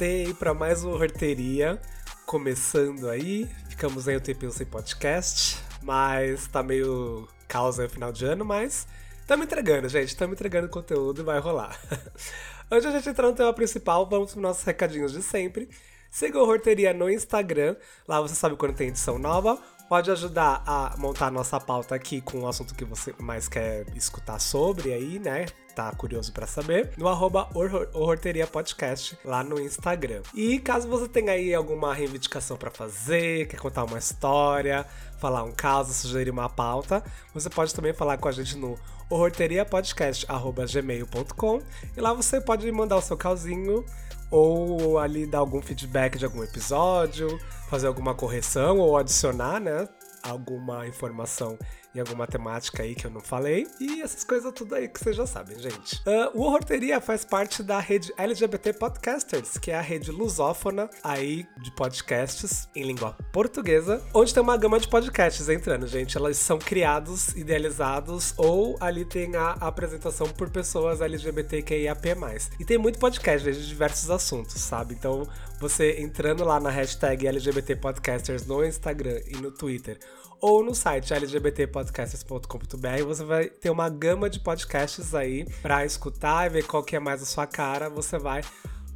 Voltei para mais uma horteria. Começando aí, ficamos aí um tempinho sem podcast, mas tá meio causa no final de ano, mas estamos entregando, gente. Estamos entregando conteúdo e vai rolar. De a gente entrar no tema principal, vamos para nossos recadinhos de sempre. Siga o Horteria no Instagram, lá você sabe quando tem edição nova pode ajudar a montar a nossa pauta aqui com o assunto que você mais quer escutar sobre aí, né? Tá curioso para saber? No arroba Horteria Podcast lá no Instagram. E caso você tenha aí alguma reivindicação para fazer, quer contar uma história, falar um caso, sugerir uma pauta, você pode também falar com a gente no horteriapodcast.gmail.com e lá você pode mandar o seu calzinho ou ali dar algum feedback de algum episódio, fazer alguma correção ou adicionar, né? Alguma informação em alguma temática aí que eu não falei. E essas coisas tudo aí que vocês já sabem, gente. Uh, o Horteria faz parte da rede LGBT Podcasters, que é a rede lusófona aí de podcasts em língua portuguesa, onde tem uma gama de podcasts entrando, gente. Elas são criados, idealizados ou ali tem a apresentação por pessoas LGBTQIAP+. E tem muito podcast de diversos assuntos, sabe? Então, você entrando lá na hashtag LGBT Podcasters no Instagram e no Twitter ou no site lgbtpodcasters.com.br você vai ter uma gama de podcasts aí para escutar e ver qual que é mais a sua cara. Você vai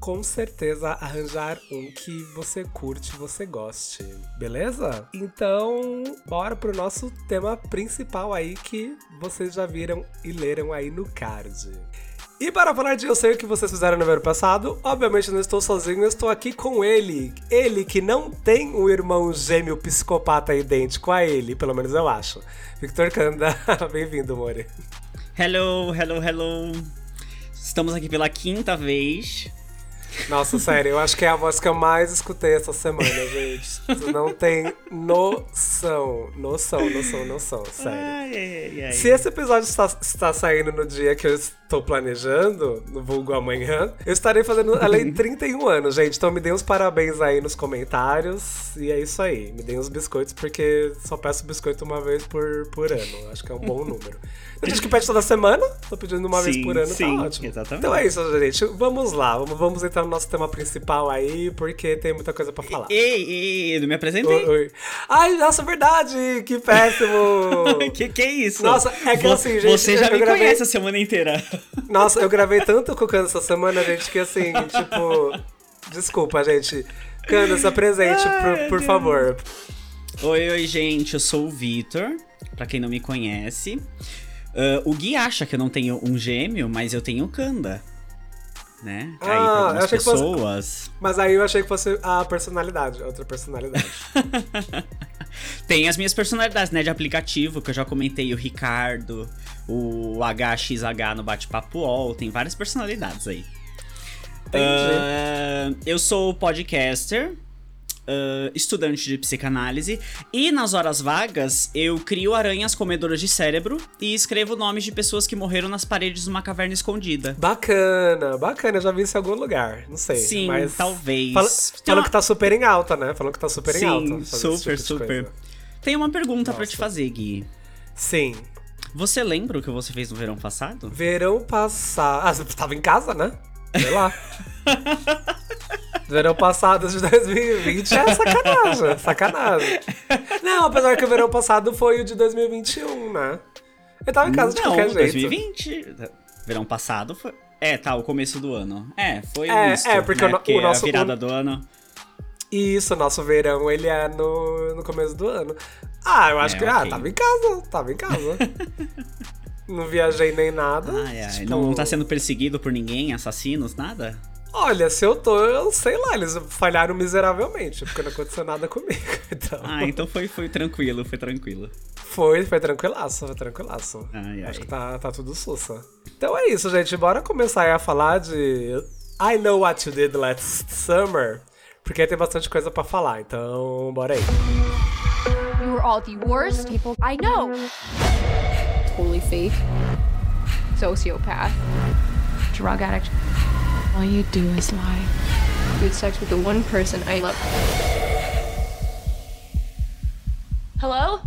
com certeza arranjar um que você curte, você goste, beleza? Então, bora pro nosso tema principal aí que vocês já viram e leram aí no card. E para falar de Eu Sei O Que Vocês Fizeram no ano passado, obviamente não estou sozinho, estou aqui com ele. Ele que não tem um irmão gêmeo psicopata idêntico a ele, pelo menos eu acho. Victor Kanda, bem-vindo, Mori. Hello, hello, hello. Estamos aqui pela quinta vez nossa, sério, eu acho que é a voz que eu mais escutei essa semana, gente. Tu não tem noção. Noção, noção, noção, sério. Ai, ai, ai. Se esse episódio está, está saindo no dia que eu estou planejando, no vulgo amanhã, eu estarei fazendo ela em 31 anos, gente. Então me dê uns parabéns aí nos comentários. E é isso aí. Me deem uns biscoitos, porque só peço biscoito uma vez por, por ano. Acho que é um bom número. Tem gente que pede toda semana, tô pedindo uma sim, vez por ano, tá sim, tá ótimo. Exatamente. Então é isso, gente. Vamos lá, vamos, vamos entrar no nosso tema principal aí, porque tem muita coisa pra falar. Ei, ei, não me apresentei. Oi, oi. Ai, nossa, verdade! Que péssimo! que que é isso? Nossa, é que assim, gente. Você já me gravei... conhece a semana inteira. Nossa, eu gravei tanto com o Cano essa semana, gente, que assim, tipo. Desculpa, gente. Cano, se apresente, Ai, por, por favor. Oi, oi, gente. Eu sou o Vitor, pra quem não me conhece. Uh, o Gui acha que eu não tenho um gêmeo, mas eu tenho Kanda. Né? Ah, aí pra algumas pessoas. Fosse... Mas aí eu achei que fosse a personalidade, outra personalidade. Tem as minhas personalidades, né? De aplicativo, que eu já comentei, o Ricardo, o HXH no Bate-Papo UOL, tem várias personalidades aí. Uh, eu sou podcaster, uh, estudante de psicanálise e nas horas vagas eu crio aranhas comedoras de cérebro e escrevo nomes de pessoas que morreram nas paredes de uma caverna escondida. Bacana, bacana, eu já vi isso em algum lugar, não sei. Sim, mas talvez. Fala, falou uma... que tá super em alta, né? Falou que tá super Sim, em alta. Super, tipo super. Tem uma pergunta para te fazer, Gui. Sim. Você lembra o que você fez no verão passado? Verão passado. Ah, você tava em casa, né? Sei lá. verão passado de 2020 é sacanagem, sacanagem. Não, apesar que o verão passado foi o de 2021, né? Eu tava em casa de Não, qualquer jeito. 2020. Verão passado foi. É, tá, o começo do ano. É, foi é, misto, É, porque, né? o, porque o nosso. A virada o... do ano. Isso, nosso verão, ele é no, no começo do ano. Ah, eu acho é, que. Ah, okay. Ah, tava em casa, tava em casa. não viajei nem nada. Ai, ai. Tipo... Não tá sendo perseguido por ninguém, assassinos, nada? Olha, se eu tô, eu sei lá, eles falharam miseravelmente, porque não aconteceu nada comigo. Então... Ah, então foi, foi tranquilo, foi tranquilo. Foi, foi tranquilaço, foi tranquilaço. Ai, Acho ai. que tá, tá tudo sussa. Então é isso, gente. Bora começar a falar de I Know What You Did Last Summer, porque tem bastante coisa para falar, então bora aí. You were all the worst people I know. Totally fake. Sociopath. Drug addict. All you do is lie. You had sex with the one person I love. Hello?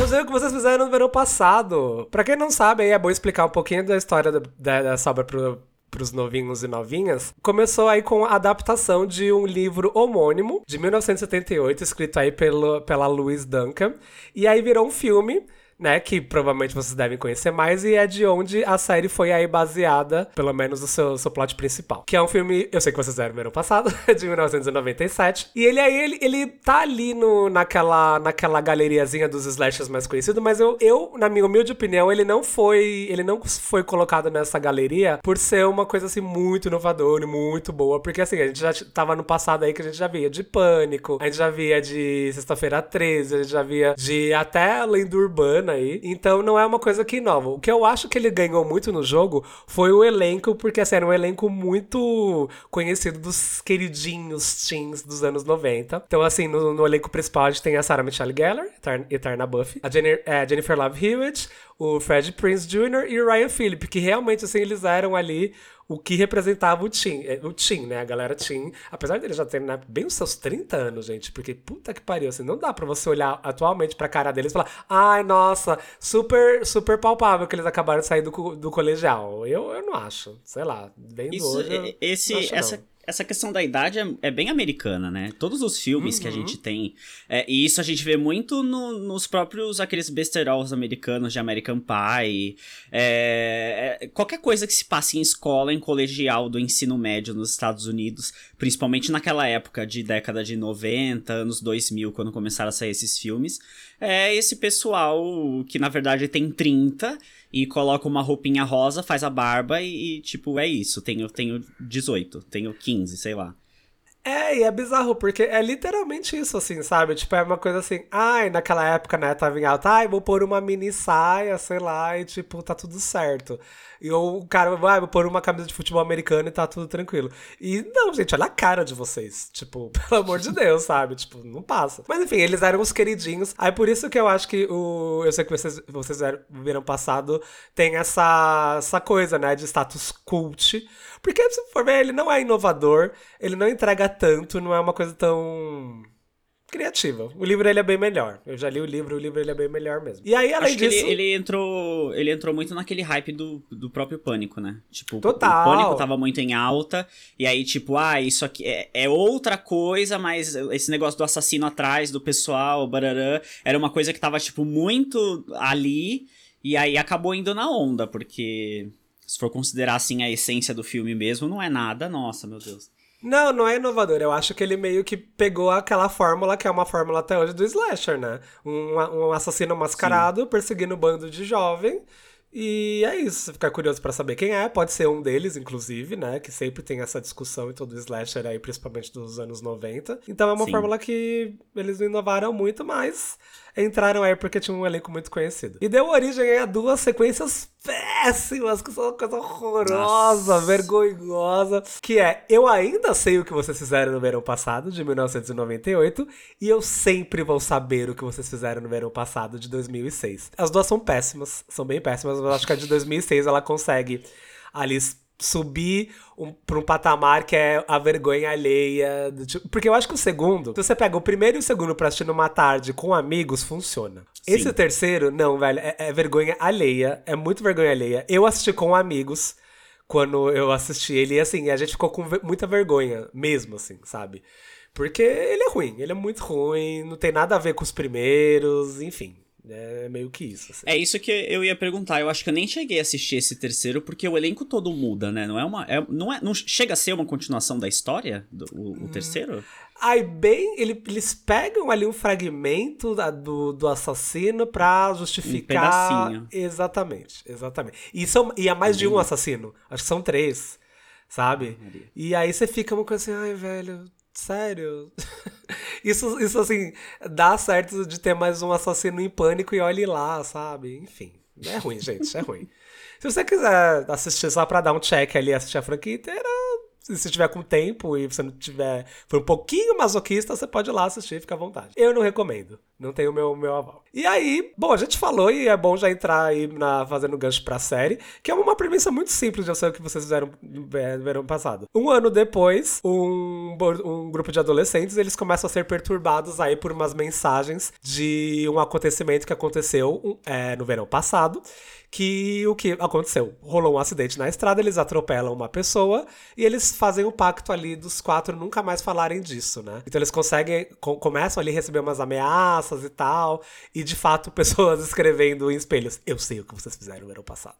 Eu sei o que vocês fizeram no verão passado. Pra quem não sabe, aí é bom explicar um pouquinho da história da, da, dessa obra pro, pros novinhos e novinhas. Começou aí com a adaptação de um livro homônimo, de 1978, escrito aí pelo, pela Louise Duncan. E aí virou um filme né? Que provavelmente vocês devem conhecer mais, e é de onde a série foi aí baseada, pelo menos o seu, seu plot principal. Que é um filme, eu sei que vocês viram no ano passado, de 1997. E ele aí, ele, ele tá ali no, naquela, naquela galeriazinha dos slashers mais conhecidos, mas eu, eu, na minha humilde opinião, ele não foi. Ele não foi colocado nessa galeria por ser uma coisa assim muito inovadora e muito boa. Porque assim, a gente já tava no passado aí que a gente já via de pânico, a gente já via de sexta-feira 13, a gente já via de até lenda aí. Então não é uma coisa que inova. O que eu acho que ele ganhou muito no jogo foi o elenco, porque assim, era um elenco muito conhecido dos queridinhos teens dos anos 90. Então, assim, no, no elenco principal a gente tem a Sarah Michelle Gellar, eterna Buffy, a é, Jennifer Love Hewitt, o Fred Prince Jr. e o Ryan Phillip, que realmente, assim, eles eram ali o que representava o Tim, é, o Tim, né? A galera Tim, apesar dele já ter né, bem os seus 30 anos, gente, porque puta que pariu, assim, não dá para você olhar atualmente pra cara deles e falar, ai, nossa, super, super palpável que eles acabaram de sair do, do colegial. Eu, eu não acho, sei lá, bem Isso, hoje, esse, essa, não essa questão da idade é, é, bem americana, né? Todos os filmes uhum. que a gente uhum. tem. É, e isso a gente vê muito no, nos próprios aqueles besterols americanos de American Pie. É, é, qualquer coisa que se passe em escola, em colegial do ensino médio nos Estados Unidos, principalmente naquela época de década de 90, anos 2000, quando começaram a sair esses filmes, é esse pessoal que na verdade tem 30 e coloca uma roupinha rosa, faz a barba e, e, tipo, é isso. Tenho, tenho 18, tenho 15, sei lá. É, e é bizarro, porque é literalmente isso, assim, sabe? Tipo, é uma coisa assim, ai, naquela época, né, tava em alta, ai, vou pôr uma mini saia, sei lá, e tipo, tá tudo certo. E o cara vai, pôr uma camisa de futebol americano e tá tudo tranquilo. E não, gente, olha a cara de vocês. Tipo, pelo amor de Deus, sabe? Tipo, não passa. Mas enfim, eles eram os queridinhos. Aí por isso que eu acho que o. Eu sei que vocês, vocês viram passado, tem essa, essa coisa, né, de status cult. Porque, se for ver, ele não é inovador, ele não entrega tanto, não é uma coisa tão criativa. O livro ele é bem melhor. Eu já li o livro, o livro ele é bem melhor mesmo. E aí, além Acho disso. Ele, ele, entrou. Ele entrou muito naquele hype do, do próprio pânico, né? Tipo, Total. o pânico tava muito em alta. E aí, tipo, ah, isso aqui é, é outra coisa, mas esse negócio do assassino atrás, do pessoal, barará, era uma coisa que tava, tipo, muito ali. E aí acabou indo na onda, porque se for considerar assim a essência do filme mesmo, não é nada, nossa, meu Deus. Não, não é inovador. Eu acho que ele meio que pegou aquela fórmula que é uma fórmula até hoje do slasher, né? Um, um assassino mascarado Sim. perseguindo um bando de jovem. E é isso. Ficar curioso para saber quem é, pode ser um deles, inclusive, né? Que sempre tem essa discussão em todo slasher aí, principalmente dos anos 90. Então é uma Sim. fórmula que eles inovaram muito, mas entraram aí porque tinha um elenco muito conhecido. E deu origem a duas sequências péssimas, que são uma coisa horrorosa, Nossa. vergonhosa, que é Eu Ainda Sei O Que Vocês Fizeram no Verão Passado, de 1998, e Eu Sempre Vou Saber O Que Vocês Fizeram no Verão Passado, de 2006. As duas são péssimas, são bem péssimas, mas acho que a de 2006 ela consegue ali subir um, pra um patamar que é a vergonha alheia. Tipo, porque eu acho que o segundo, se você pega o primeiro e o segundo pra assistir numa tarde com amigos, funciona. Sim. Esse terceiro, não, velho, é, é, vergonha alheia, é muito vergonha alheia. Eu assisti com amigos quando eu assisti ele, e assim, a gente ficou com muita vergonha, mesmo, assim, sabe? Porque ele é ruim, ele é muito ruim, não tem nada a ver com os primeiros, enfim. É meio que isso. Assim. É isso que eu ia perguntar. Eu acho que eu nem cheguei a assistir esse terceiro, porque o elenco todo muda, né? Não é uma. É, não, é, não chega a ser uma continuação da história, do, o, o hum. terceiro? Aí, bem, ele, eles pegam ali um fragmento da, do, do assassino pra justificar. Um pedacinho. Exatamente, exatamente. E, são, e há mais de um assassino. Acho que são três. Sabe? e aí você fica uma coisa assim, ai, velho, sério? isso, isso, assim, dá certo de ter mais um assassino em pânico e olhe lá, sabe? Enfim, é ruim, gente, é ruim. Se você quiser assistir só pra dar um check ali, assistir a franquia inteira, se tiver com tempo e você não tiver. for um pouquinho masoquista, você pode ir lá assistir, fica à vontade. Eu não recomendo. Não tenho meu, meu aval. E aí, bom, a gente falou e é bom já entrar aí na, fazendo gancho pra série, que é uma premissa muito simples, eu sei o que vocês fizeram no verão passado. Um ano depois, um, um grupo de adolescentes, eles começam a ser perturbados aí por umas mensagens de um acontecimento que aconteceu é, no verão passado, que o que aconteceu? Rolou um acidente na estrada, eles atropelam uma pessoa e eles fazem o um pacto ali dos quatro nunca mais falarem disso, né? Então eles conseguem, com, começam ali a receber umas ameaças e tal, e de fato pessoas escrevendo em espelhos: Eu sei o que vocês fizeram no ano passado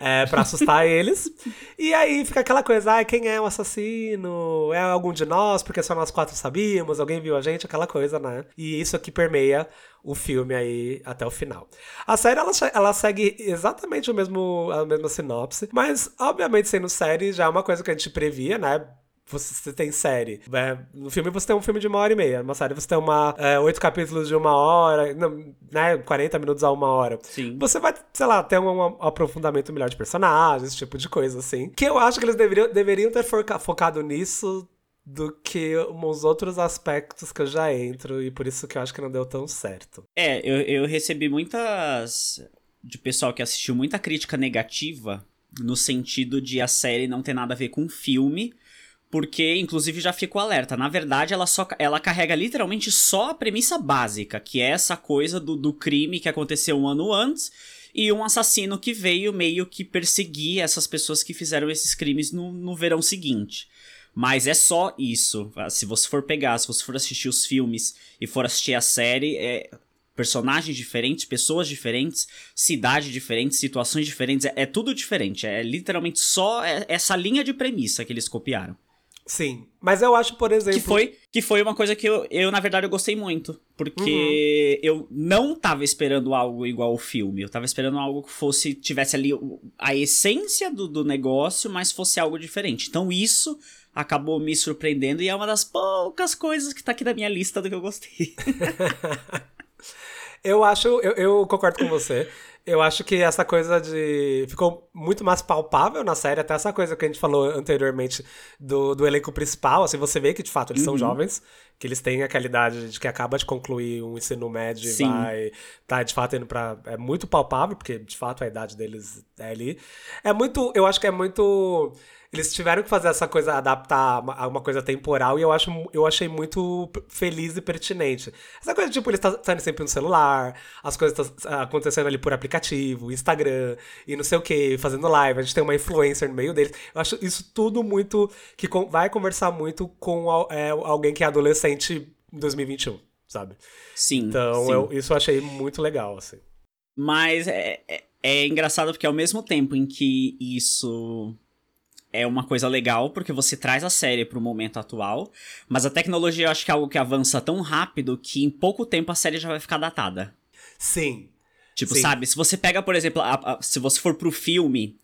é, para assustar eles. E aí fica aquela coisa, ah, quem é o assassino? É algum de nós? Porque só nós quatro sabíamos, alguém viu a gente, aquela coisa, né? E isso aqui permeia o filme aí até o final. A série, ela, ela segue exatamente o mesmo, a mesma sinopse, mas, obviamente, sendo série, já é uma coisa que a gente previa, né? Você tem série. É, no filme você tem um filme de uma hora e meia. Uma série você tem uma, é, oito capítulos de uma hora, não, né? 40 minutos a uma hora. Sim. Você vai, sei lá, ter um, um, aprofundamento melhor de personagens, esse tipo de coisa, assim. Que eu acho que eles deveriam, deveriam ter focado nisso do que uns outros aspectos que eu já entro, e por isso que eu acho que não deu tão certo. É, eu, eu recebi muitas. de pessoal que assistiu muita crítica negativa no sentido de a série não ter nada a ver com o filme porque, inclusive, já fico alerta. Na verdade, ela só ela carrega literalmente só a premissa básica, que é essa coisa do, do crime que aconteceu um ano antes e um assassino que veio meio que perseguir essas pessoas que fizeram esses crimes no, no verão seguinte. Mas é só isso. Se você for pegar, se você for assistir os filmes e for assistir a série, é personagens diferentes, pessoas diferentes, cidade diferente, situações diferentes, é, é tudo diferente. É literalmente só é, essa linha de premissa que eles copiaram. Sim. Mas eu acho, por exemplo. Que foi, que foi uma coisa que eu, eu, na verdade, eu gostei muito. Porque uhum. eu não tava esperando algo igual ao filme. Eu tava esperando algo que fosse. tivesse ali a essência do, do negócio, mas fosse algo diferente. Então isso acabou me surpreendendo e é uma das poucas coisas que tá aqui na minha lista do que eu gostei. eu acho, eu, eu concordo com você. Eu acho que essa coisa de. Ficou muito mais palpável na série, até essa coisa que a gente falou anteriormente do, do elenco principal. Assim, você vê que de fato eles uhum. são jovens, que eles têm aquela idade de que acaba de concluir um ensino médio Sim. e vai. Tá de fato indo pra. É muito palpável, porque de fato a idade deles é ali. É muito. Eu acho que é muito eles tiveram que fazer essa coisa, adaptar a uma coisa temporal, e eu, acho, eu achei muito feliz e pertinente. Essa coisa, tipo, eles estão sempre no celular, as coisas estão acontecendo ali por aplicativo, Instagram, e não sei o que, fazendo live, a gente tem uma influencer no meio deles. Eu acho isso tudo muito. que vai conversar muito com é, alguém que é adolescente em 2021, sabe? Sim. Então, sim. Eu, isso eu achei muito legal, assim. Mas é, é, é engraçado porque ao mesmo tempo em que isso é uma coisa legal, porque você traz a série para o momento atual, mas a tecnologia eu acho que é algo que avança tão rápido que em pouco tempo a série já vai ficar datada. Sim. Tipo, Sim. sabe, se você pega, por exemplo, a, a, se você for pro filme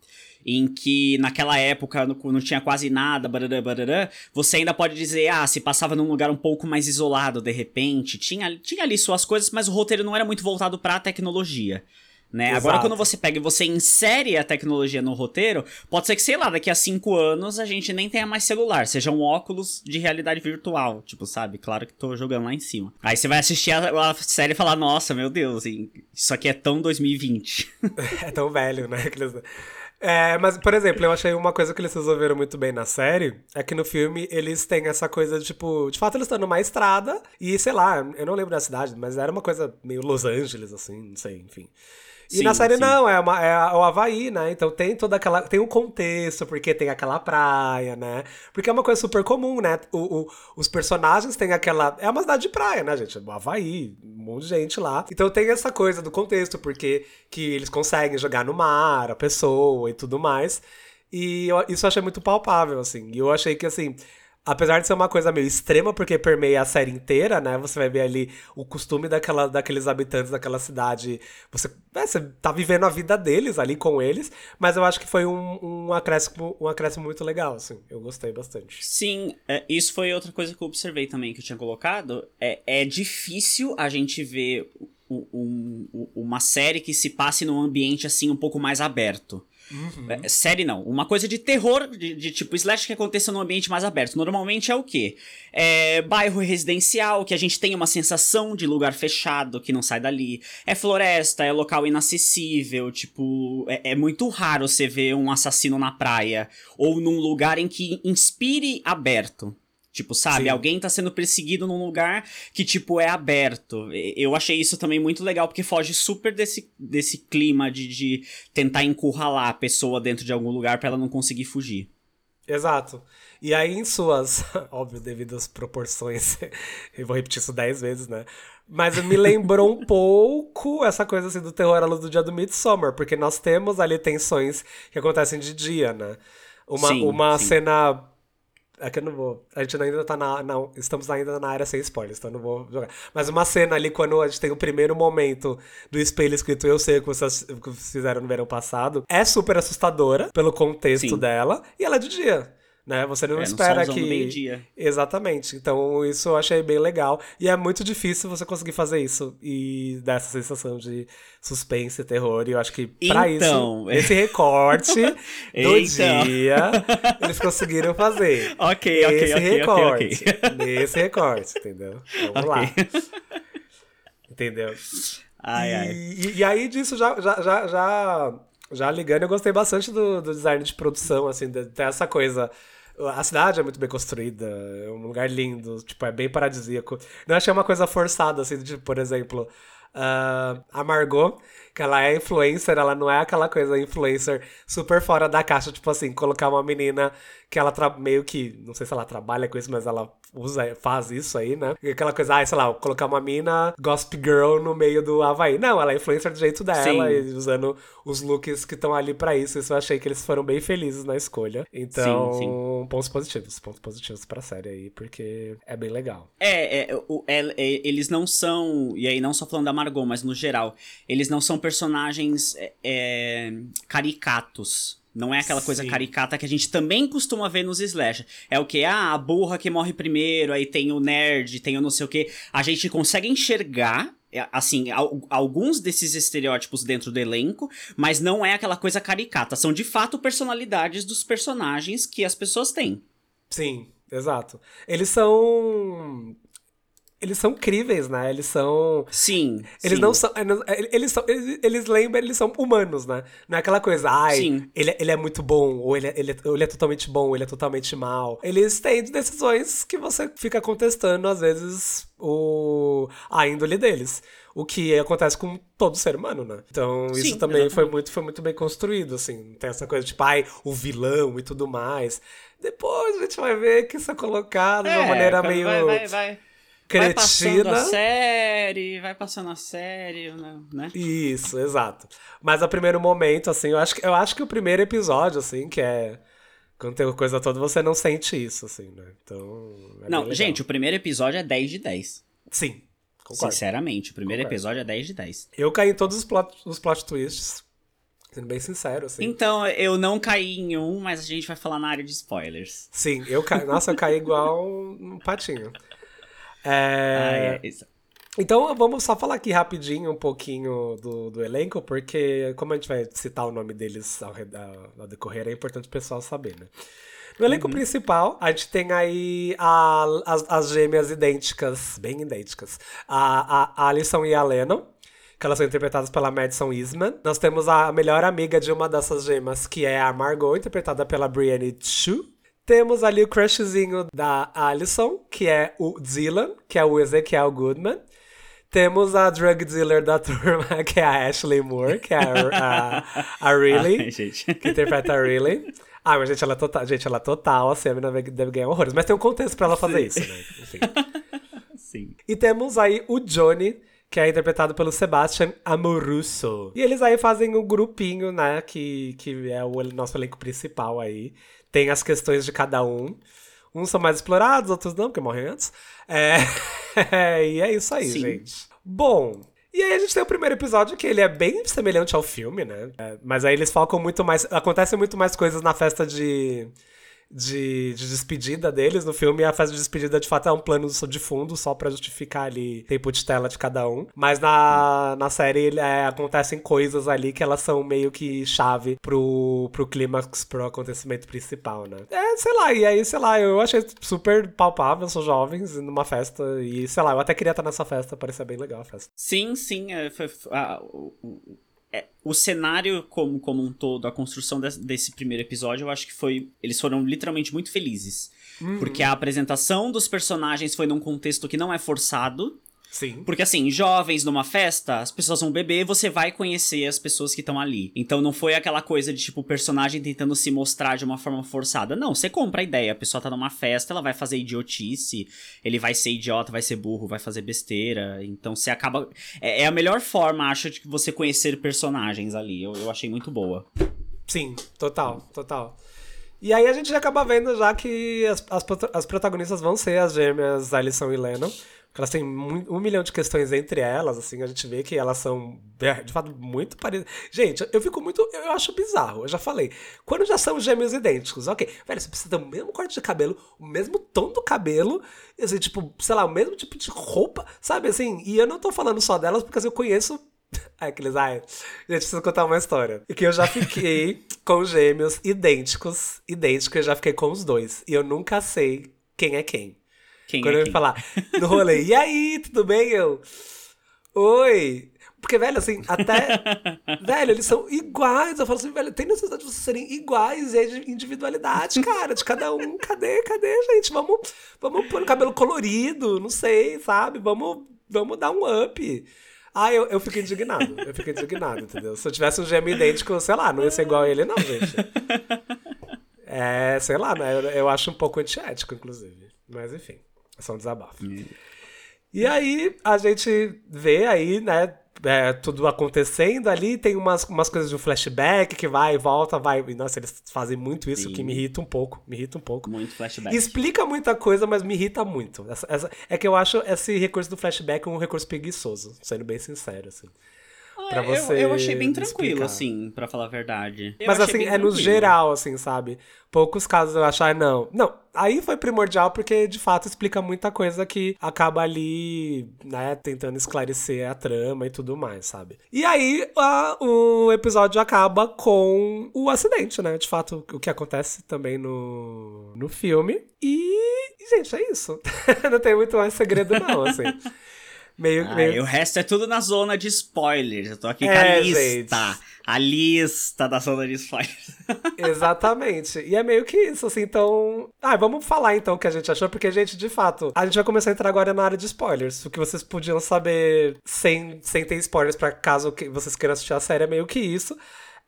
em que naquela época não, não tinha quase nada, barará, barará, você ainda pode dizer, ah, se passava num lugar um pouco mais isolado de repente, tinha, tinha ali suas coisas, mas o roteiro não era muito voltado para a tecnologia. Né? Agora, quando você pega e você insere a tecnologia no roteiro, pode ser que, sei lá, daqui a cinco anos a gente nem tenha mais celular, seja um óculos de realidade virtual, tipo, sabe? Claro que tô jogando lá em cima. Aí você vai assistir a, a série e falar, nossa, meu Deus, isso aqui é tão 2020. é tão velho, né? É, mas, por exemplo, eu achei uma coisa que eles resolveram muito bem na série é que no filme eles têm essa coisa, tipo, de fato eles estão numa estrada e, sei lá, eu não lembro da cidade, mas era uma coisa meio Los Angeles, assim, não sei, enfim. E sim, na série sim. não, é, uma, é o Havaí, né? Então tem toda aquela. Tem um contexto, porque tem aquela praia, né? Porque é uma coisa super comum, né? O, o, os personagens têm aquela. É uma cidade de praia, né, gente? O Havaí, um monte de gente lá. Então tem essa coisa do contexto, porque que eles conseguem jogar no mar, a pessoa e tudo mais. E eu, isso eu achei muito palpável, assim. E eu achei que, assim, apesar de ser uma coisa meio extrema, porque permeia a série inteira, né? Você vai ver ali o costume daquela, daqueles habitantes daquela cidade. Você, né, você tá vivendo a vida deles ali com eles, mas eu acho que foi um, um, acréscimo, um acréscimo muito legal, assim. Eu gostei bastante. Sim, é, isso foi outra coisa que eu observei também, que eu tinha colocado. É, é difícil a gente ver um, um, uma série que se passe num ambiente assim um pouco mais aberto. Uhum. Série não. Uma coisa de terror, de, de, tipo slash que aconteça num ambiente mais aberto. Normalmente é o quê? É bairro residencial, que a gente tem uma sensação de lugar fechado, que não sai dali. É floresta, é local inacessível, tipo... É, é muito raro você ver um assassino na praia. Ou num lugar em que inspire aberto. Tipo, sabe? Sim. Alguém tá sendo perseguido num lugar que, tipo, é aberto. Eu achei isso também muito legal, porque foge super desse, desse clima de, de tentar encurralar a pessoa dentro de algum lugar para ela não conseguir fugir. Exato. E aí, em suas, óbvio, devido às proporções, eu vou repetir isso dez vezes, né? Mas me lembrou um pouco essa coisa assim do terror à luz do dia do Midsommar, porque nós temos ali tensões que acontecem de dia, né? Uma, sim, uma sim. cena é que eu não vou. A gente ainda tá na. Não, estamos ainda na área sem spoilers, então eu não vou jogar. Mas uma cena ali, quando a gente tem o primeiro momento do espelho escrito Eu sei o que vocês fizeram no verão passado, é super assustadora pelo contexto Sim. dela. E ela é de dia né? Você não é, espera que meio-dia. Exatamente. Então isso eu achei bem legal e é muito difícil você conseguir fazer isso e dar essa sensação de suspense, terror. E eu acho que para então... isso esse recorte do então... dia eles conseguiram fazer. Ok, ok, esse okay, recorte, okay, okay. nesse recorte, entendeu? Vamos lá. Entendeu? Ai, e, ai. E, e, aí disso já, já, já, já, já ligando, eu gostei bastante do, do design de produção, assim, de ter essa coisa a cidade é muito bem construída, é um lugar lindo, tipo, é bem paradisíaco. Não achei uma coisa forçada, assim, de, por exemplo, uh, a Margot, que ela é influencer, ela não é aquela coisa influencer super fora da caixa, tipo assim, colocar uma menina que ela meio que, não sei se ela trabalha com isso, mas ela usa, faz isso aí, né? Aquela coisa, ah, sei lá, colocar uma mina gossip girl no meio do Havaí. Não, ela é influencer do jeito dela, e usando os looks que estão ali para isso. Isso eu achei que eles foram bem felizes na escolha. Então, sim, sim. pontos positivos, pontos positivos pra série aí, porque é bem legal. É, é, é, é, eles não são, e aí não só falando da Margot, mas no geral, eles não são personagens é, é caricatos. Não é aquela coisa Sim. caricata que a gente também costuma ver nos slash. É o que? Ah, a burra que morre primeiro, aí tem o nerd, tem o não sei o que. A gente consegue enxergar é, assim, alguns desses estereótipos dentro do elenco, mas não é aquela coisa caricata. São de fato personalidades dos personagens que as pessoas têm. Sim, exato. Eles são eles são críveis, né? Eles são. Sim. Eles sim. não são. Eles são. Eles, eles lembram, eles são humanos, né? Não é aquela coisa, ai, sim. Ele, ele é muito bom, ou ele, é, ele, é, ele é totalmente bom, ou ele é totalmente mal. Eles têm decisões que você fica contestando, às vezes, o, a índole deles. O que acontece com todo ser humano, né? Então, sim, isso também foi muito, foi muito bem construído, assim. Tem essa coisa, tipo, ai, o vilão e tudo mais. Depois a gente vai ver que isso é colocado é, de uma é, maneira meio. Vai, vai, vai cretina. Vai passando a série, vai passando a série, né, né? Isso, exato. Mas a primeiro momento, assim, eu acho, que, eu acho que o primeiro episódio, assim, que é. Quando tem coisa toda, você não sente isso, assim, né? Então. É não, gente, o primeiro episódio é 10 de 10. Sim. Concordo. Sinceramente, o primeiro concordo. episódio é 10 de 10. Eu caí em todos os plot, os plot twists. Sendo bem sincero, assim. Então, eu não caí em um, mas a gente vai falar na área de spoilers. Sim, eu caí. Nossa, eu caí igual um patinho. É... Ah, é então vamos só falar aqui rapidinho um pouquinho do, do elenco, porque como a gente vai citar o nome deles ao, ao decorrer, é importante o pessoal saber, né? No elenco uhum. principal, a gente tem aí a, as, as gêmeas idênticas, bem idênticas, a, a Alison e a Lennon, que elas são interpretadas pela Madison Eastman. Nós temos a melhor amiga de uma dessas gêmeas, que é a Margot, interpretada pela Brienne Chu. Temos ali o crushzinho da Alison, que é o Dylan, que é o Ezekiel Goodman. Temos a drug dealer da turma, que é a Ashley Moore, que é a, a, a Riley, Ai, que interpreta a Riley. Ah, mas gente, ela é total, gente, ela é total, assim, a menina deve ganhar horrores. Mas tem um contexto pra ela fazer Sim. isso, né? Enfim. Sim. E temos aí o Johnny, que é interpretado pelo Sebastian Amoruso. E eles aí fazem um grupinho, né, que, que é o nosso elenco principal aí tem as questões de cada um. Uns são mais explorados, outros não, porque morrem antes. É... e é isso aí, Sim. gente. Bom, e aí a gente tem o primeiro episódio que ele é bem semelhante ao filme, né? É, mas aí eles focam muito mais. Acontecem muito mais coisas na festa de. De, de, despedida deles no filme. A festa de despedida, de fato, é um plano de fundo, só para justificar ali tempo de tela de cada um. Mas na, na série é, acontecem coisas ali que elas são meio que chave pro, pro clímax, pro acontecimento principal, né? É, sei lá, e aí, sei lá, eu achei super palpável, sou jovens, numa festa, e sei lá, eu até queria estar nessa festa, parecia bem legal a festa. Sim, sim, é, foi, a, o, é, o cenário como, como um todo, a construção desse, desse, primeiro episódio, eu acho que foi. Eles foram literalmente muito felizes. Uhum. Porque a apresentação dos personagens foi num contexto que não é forçado. Sim. Porque assim, jovens numa festa, as pessoas vão beber, você vai conhecer as pessoas que estão ali. Então não foi aquela coisa de tipo o personagem tentando se mostrar de uma forma forçada. Não, você compra a ideia, a pessoa tá numa festa, ela vai fazer idiotice, ele vai ser idiota, vai ser burro, vai fazer besteira. Então você acaba é, é a melhor forma, acho, de você conhecer personagens ali. Eu, eu achei muito boa. Sim, total, total. E aí a gente acaba vendo já que as, as, as protagonistas vão ser as gêmeas Alison e Lennon elas têm um milhão de questões entre elas, assim, a gente vê que elas são, é, de fato, muito parecidas. Gente, eu fico muito. Eu acho bizarro, eu já falei. Quando já são gêmeos idênticos, ok. Velho, você precisa ter o mesmo corte de cabelo, o mesmo tom do cabelo, assim, tipo, sei lá, o mesmo tipo de roupa, sabe, assim. E eu não tô falando só delas, porque assim, eu conheço Aqueles, ai, gente, preciso contar uma história. E que eu já fiquei com gêmeos idênticos, idênticos, eu já fiquei com os dois. E eu nunca sei quem é quem. Quem Quando é eu quem? ia falar no rolê, e aí, tudo bem? Eu, oi. Porque, velho, assim, até. velho, eles são iguais. Eu falo assim, velho, tem necessidade de vocês serem iguais. E é de individualidade, cara, de cada um. Cadê, cadê, gente? Vamos, vamos pôr o cabelo colorido, não sei, sabe? Vamos, vamos dar um up. Ah, eu, eu fico indignado. Eu fico indignado, entendeu? Se eu tivesse um gêmeo idêntico, sei lá, não ia ser igual a ele, não, gente. É, sei lá, né? Eu, eu acho um pouco antiético, inclusive. Mas enfim. É só um desabafo. Hum. E aí, a gente vê aí, né, é, tudo acontecendo ali, tem umas, umas coisas de um flashback que vai e volta, vai. E, nossa, eles fazem muito isso Sim. que me irrita um pouco. Me irrita um pouco. Muito flashback. Explica muita coisa, mas me irrita muito. Essa, essa- é que eu acho esse recurso do flashback um recurso preguiçoso, sendo bem sincero, assim. Ah, pra eu- você eu, achei bem tranquilo, explicar. assim, pra falar a verdade. Eu Mas assim, é no tranquilo. geral, assim, sabe? Poucos casos eu achar, não. Não, aí foi primordial porque de fato explica muita coisa que acaba ali, né, tentando esclarecer a trama e tudo mais, sabe? E aí a- o episódio acaba com o acidente, né? De fato, o que acontece também no, no filme. E, gente, é isso. não tem muito mais segredo, não, assim. Meio, Ah, meio... e o resto é tudo na zona de spoilers. Eu tô aqui com a É, lista. gente. A lista da zona de spoilers. Exatamente. E é meio que isso, assim, então. Ah, vamos falar então o que a gente achou, porque, gente, de fato, a gente vai começar a entrar agora na área de spoilers. O que vocês podiam saber sem, sem ter spoilers, pra caso que vocês queiram assistir a série, é meio que isso.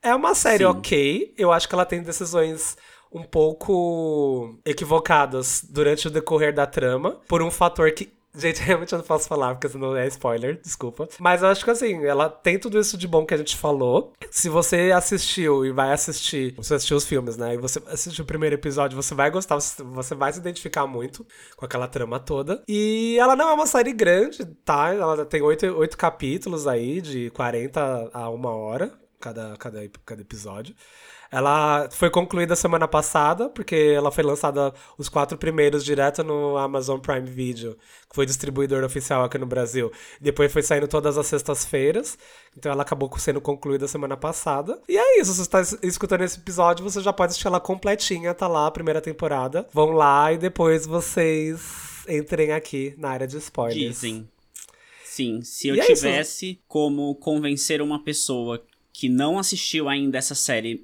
É uma série Sim. ok. Eu acho que ela tem decisões um pouco equivocadas durante o decorrer da trama, por um fator que. Gente, realmente eu não posso falar, porque senão é spoiler, desculpa. Mas eu acho que assim, ela tem tudo isso de bom que a gente falou. Se você assistiu e vai assistir, você assistiu os filmes, né? E você assistiu o primeiro episódio, você vai gostar, você vai se identificar muito com aquela trama toda. E ela não é uma série grande, tá? Ela tem oito, oito capítulos aí, de 40 a uma hora, cada, cada, cada episódio. Ela foi concluída semana passada, porque ela foi lançada os quatro primeiros direto no Amazon Prime Video, que foi distribuidor oficial aqui no Brasil. Depois foi saindo todas as sextas-feiras, então ela acabou sendo concluída semana passada. E é isso, se você está es- escutando esse episódio, você já pode assistir ela completinha, tá lá a primeira temporada. Vão lá e depois vocês entrem aqui na área de spoilers. Dizem. Sim, se eu é isso. tivesse como convencer uma pessoa que não assistiu ainda essa série,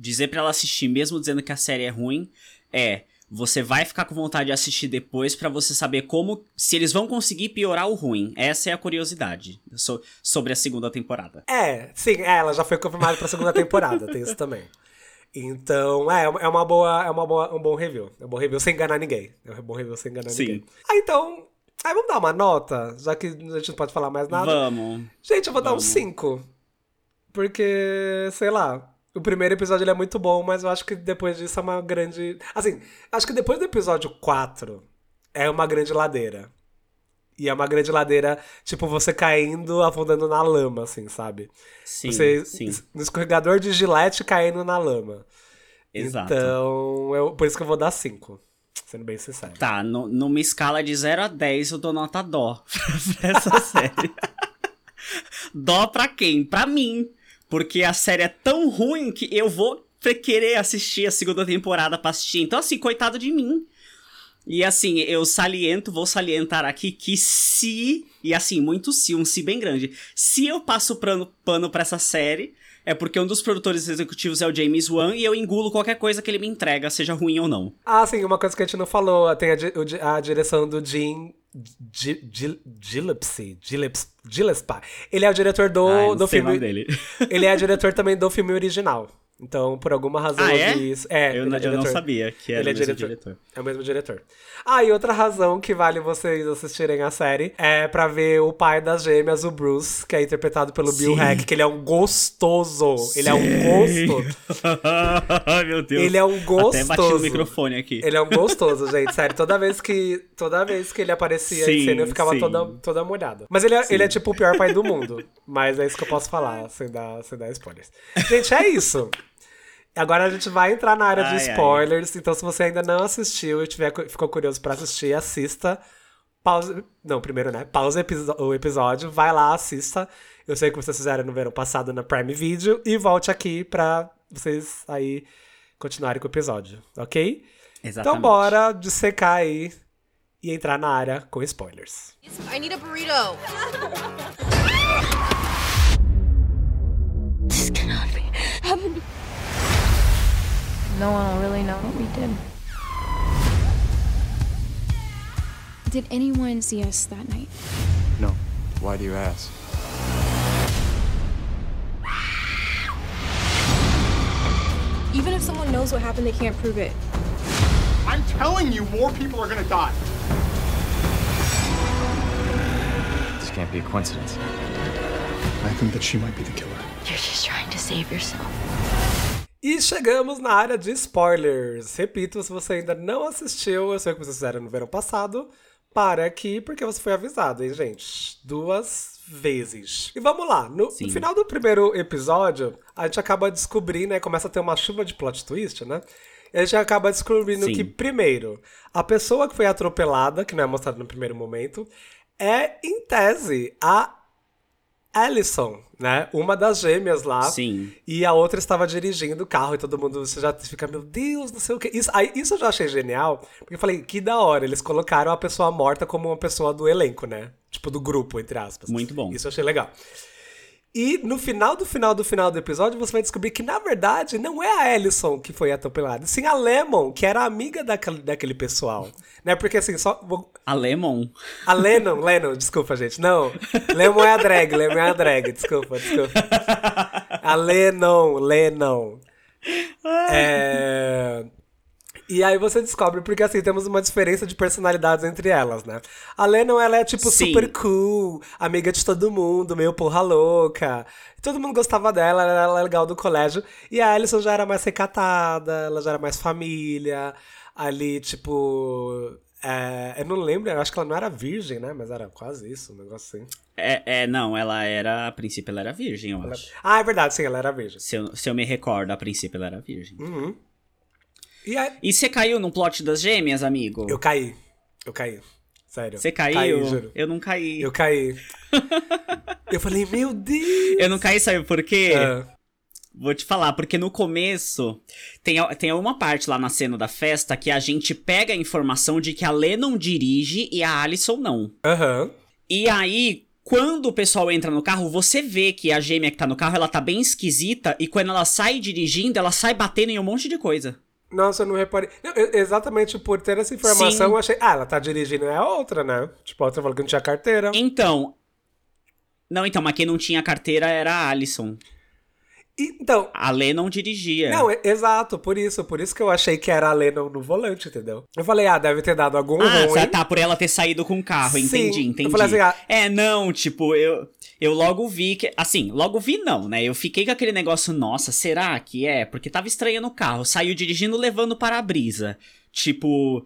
dizer pra ela assistir, mesmo dizendo que a série é ruim, é. Você vai ficar com vontade de assistir depois pra você saber como. Se eles vão conseguir piorar o ruim. Essa é a curiosidade so- sobre a segunda temporada. É, sim, é, ela já foi confirmada pra segunda temporada, tem isso também. Então, é, é uma boa, é uma boa, um bom review. É um bom review sem enganar ninguém. É um bom review sem enganar Sim. ninguém. Ah, então, aí vamos dar uma nota, já que a gente não pode falar mais nada. Vamos. Gente, eu vou dar um Vamos. 5. Porque, sei lá, o primeiro episódio ele é muito bom, mas eu acho que depois disso é uma grande. Assim, acho que depois do episódio 4 é uma grande ladeira. E é uma grande ladeira, tipo, você caindo, afundando na lama, assim, sabe? Sim, você sim. no escorregador de gilete caindo na lama. Exato. Então, eu, por isso que eu vou dar 5. Sendo bem sincero. Tá, no, numa escala de 0 a 10, eu dou nota dó pra essa série. dó pra quem? Pra mim. Porque a série é tão ruim que eu vou querer assistir a segunda temporada pra assistir. Então, assim, coitado de mim. E assim, eu saliento, vou salientar aqui que se, e assim, muito se, um se bem grande, se eu passo pano, pano pra essa série, é porque um dos produtores executivos é o James Wan e eu engulo qualquer coisa que ele me entrega, seja ruim ou não. Ah, sim, uma coisa que a gente não falou, tem a, a direção do Jim Gillespie, Gillespie. Ele é o diretor do, ah, do filme. dele. Ele é o diretor também do filme original. Então, por alguma razão ah, eu é? vi isso. É, eu, é eu não sabia que era ele é o mesmo diretor. diretor. É o mesmo diretor. Ah, e outra razão que vale vocês assistirem a série é pra ver o pai das gêmeas, o Bruce, que é interpretado pelo Sim. Bill Hack, que ele é um gostoso. Ele é um gosto. Ai, meu Deus. Ele é um gostoso. Até bati no microfone aqui. Ele é um gostoso, gente, sério. Toda vez que, toda vez que ele aparecia Sim, em cena, eu ficava sim. toda, toda molhada. Mas ele é, ele é tipo o pior pai do mundo. Mas é isso que eu posso falar, sem dar, sem dar spoilers. Gente, é isso. Agora a gente vai entrar na área Ai, de ai. spoilers. Então, se você ainda não assistiu e tiver, ficou curioso pra assistir, assista. Pause. Não, primeiro, né? Pausa o episódio, vai lá, assista. Eu sei que vocês fizeram no verão passado na Prime Video. E volte aqui pra vocês aí continuarem com o episódio, ok? Exatamente. Então, bora dissecar aí e entrar na área com spoilers. I need a burrito. No one will really know what we did. Did anyone see us that night? No. Why do you ask? Even if someone knows what happened, they can't prove it. I'm telling you, more people are gonna die. This can't be a coincidence. I think that she might be the killer. You're just trying to save yourself. E chegamos na área de spoilers. Repito, se você ainda não assistiu, eu sei que vocês fizeram no verão passado, para aqui porque você foi avisado, hein, gente? Duas vezes. E vamos lá, no, no final do primeiro episódio, a gente acaba descobrindo, né? Começa a ter uma chuva de plot twist, né? E a gente acaba descobrindo Sim. que, primeiro, a pessoa que foi atropelada, que não é mostrada no primeiro momento, é, em tese, a Alison, né? Uma das gêmeas lá. Sim. E a outra estava dirigindo o carro e todo mundo você já fica, meu Deus, não sei o que. Isso, aí, isso eu já achei genial, porque eu falei, que da hora, eles colocaram a pessoa morta como uma pessoa do elenco, né? Tipo, do grupo, entre aspas. Muito bom. Isso eu achei legal. E no final do final do final do episódio, você vai descobrir que, na verdade, não é a Alison que foi atropelada, sim a Lemon, que era amiga daquele, daquele pessoal. Né? Porque assim, só. A Lemon. a Lennon, Lennon, desculpa, gente. Não. Lemon é a drag, Lemon é a drag. Desculpa, desculpa. A Lennon, Lennon. É... E aí você descobre, porque assim, temos uma diferença de personalidades entre elas, né? A Lennon, ela é tipo Sim. super cool, amiga de todo mundo, meio porra louca. Todo mundo gostava dela, ela era legal do colégio. E a Alison já era mais recatada, ela já era mais família. Ali, tipo... é, eu não lembro, eu acho que ela não era virgem, né? Mas era quase isso, um negócio assim. É, é, não, ela era. A princípio ela era virgem, eu Ela- acho. Ah, é verdade, sim, ela era virgem. Se eu, se eu me recordo, a princípio ela era virgem. Uhum. E aí, E você caiu no plot das gêmeas, amigo? eu caí. Eu caí. Sério. Você caiu? Caí, juro. Eu não caí. Eu caí. eu falei, meu Deus! Eu não caí, sabe por quê? Ah, Vou te falar, porque no começo tem, tem uma parte lá na cena da festa que a gente pega a informação de que a Lennon dirige e a Alison não. Aham. E aí, quando o pessoal entra no carro, você vê que a gêmea que tá no carro, ela tá bem esquisita e quando ela sai dirigindo, ela sai batendo em um monte de coisa. Nossa, eu não reparei. Não, eu- exatamente por ter essa informação, Sim. eu achei. Ah, ela tá dirigindo, é a outra, né? Tipo, a outra falou que não tinha carteira. Então. Não, então, mas quem não tinha carteira era a Alison. Então. A Lennon dirigia. Não, exato, por isso. Por isso que eu achei que era a Lennon no volante, entendeu? Eu falei, ah, deve ter dado algum Ah, ruim. tá, por ela ter saído com o carro, Sim, entendi, eu entendi. falei assim, ah- É, não, tipo, eu, eu logo vi que. Assim, logo vi não, né? Eu fiquei com aquele negócio, nossa, será que é? Porque tava estranho no carro, saiu dirigindo levando para a brisa. Tipo.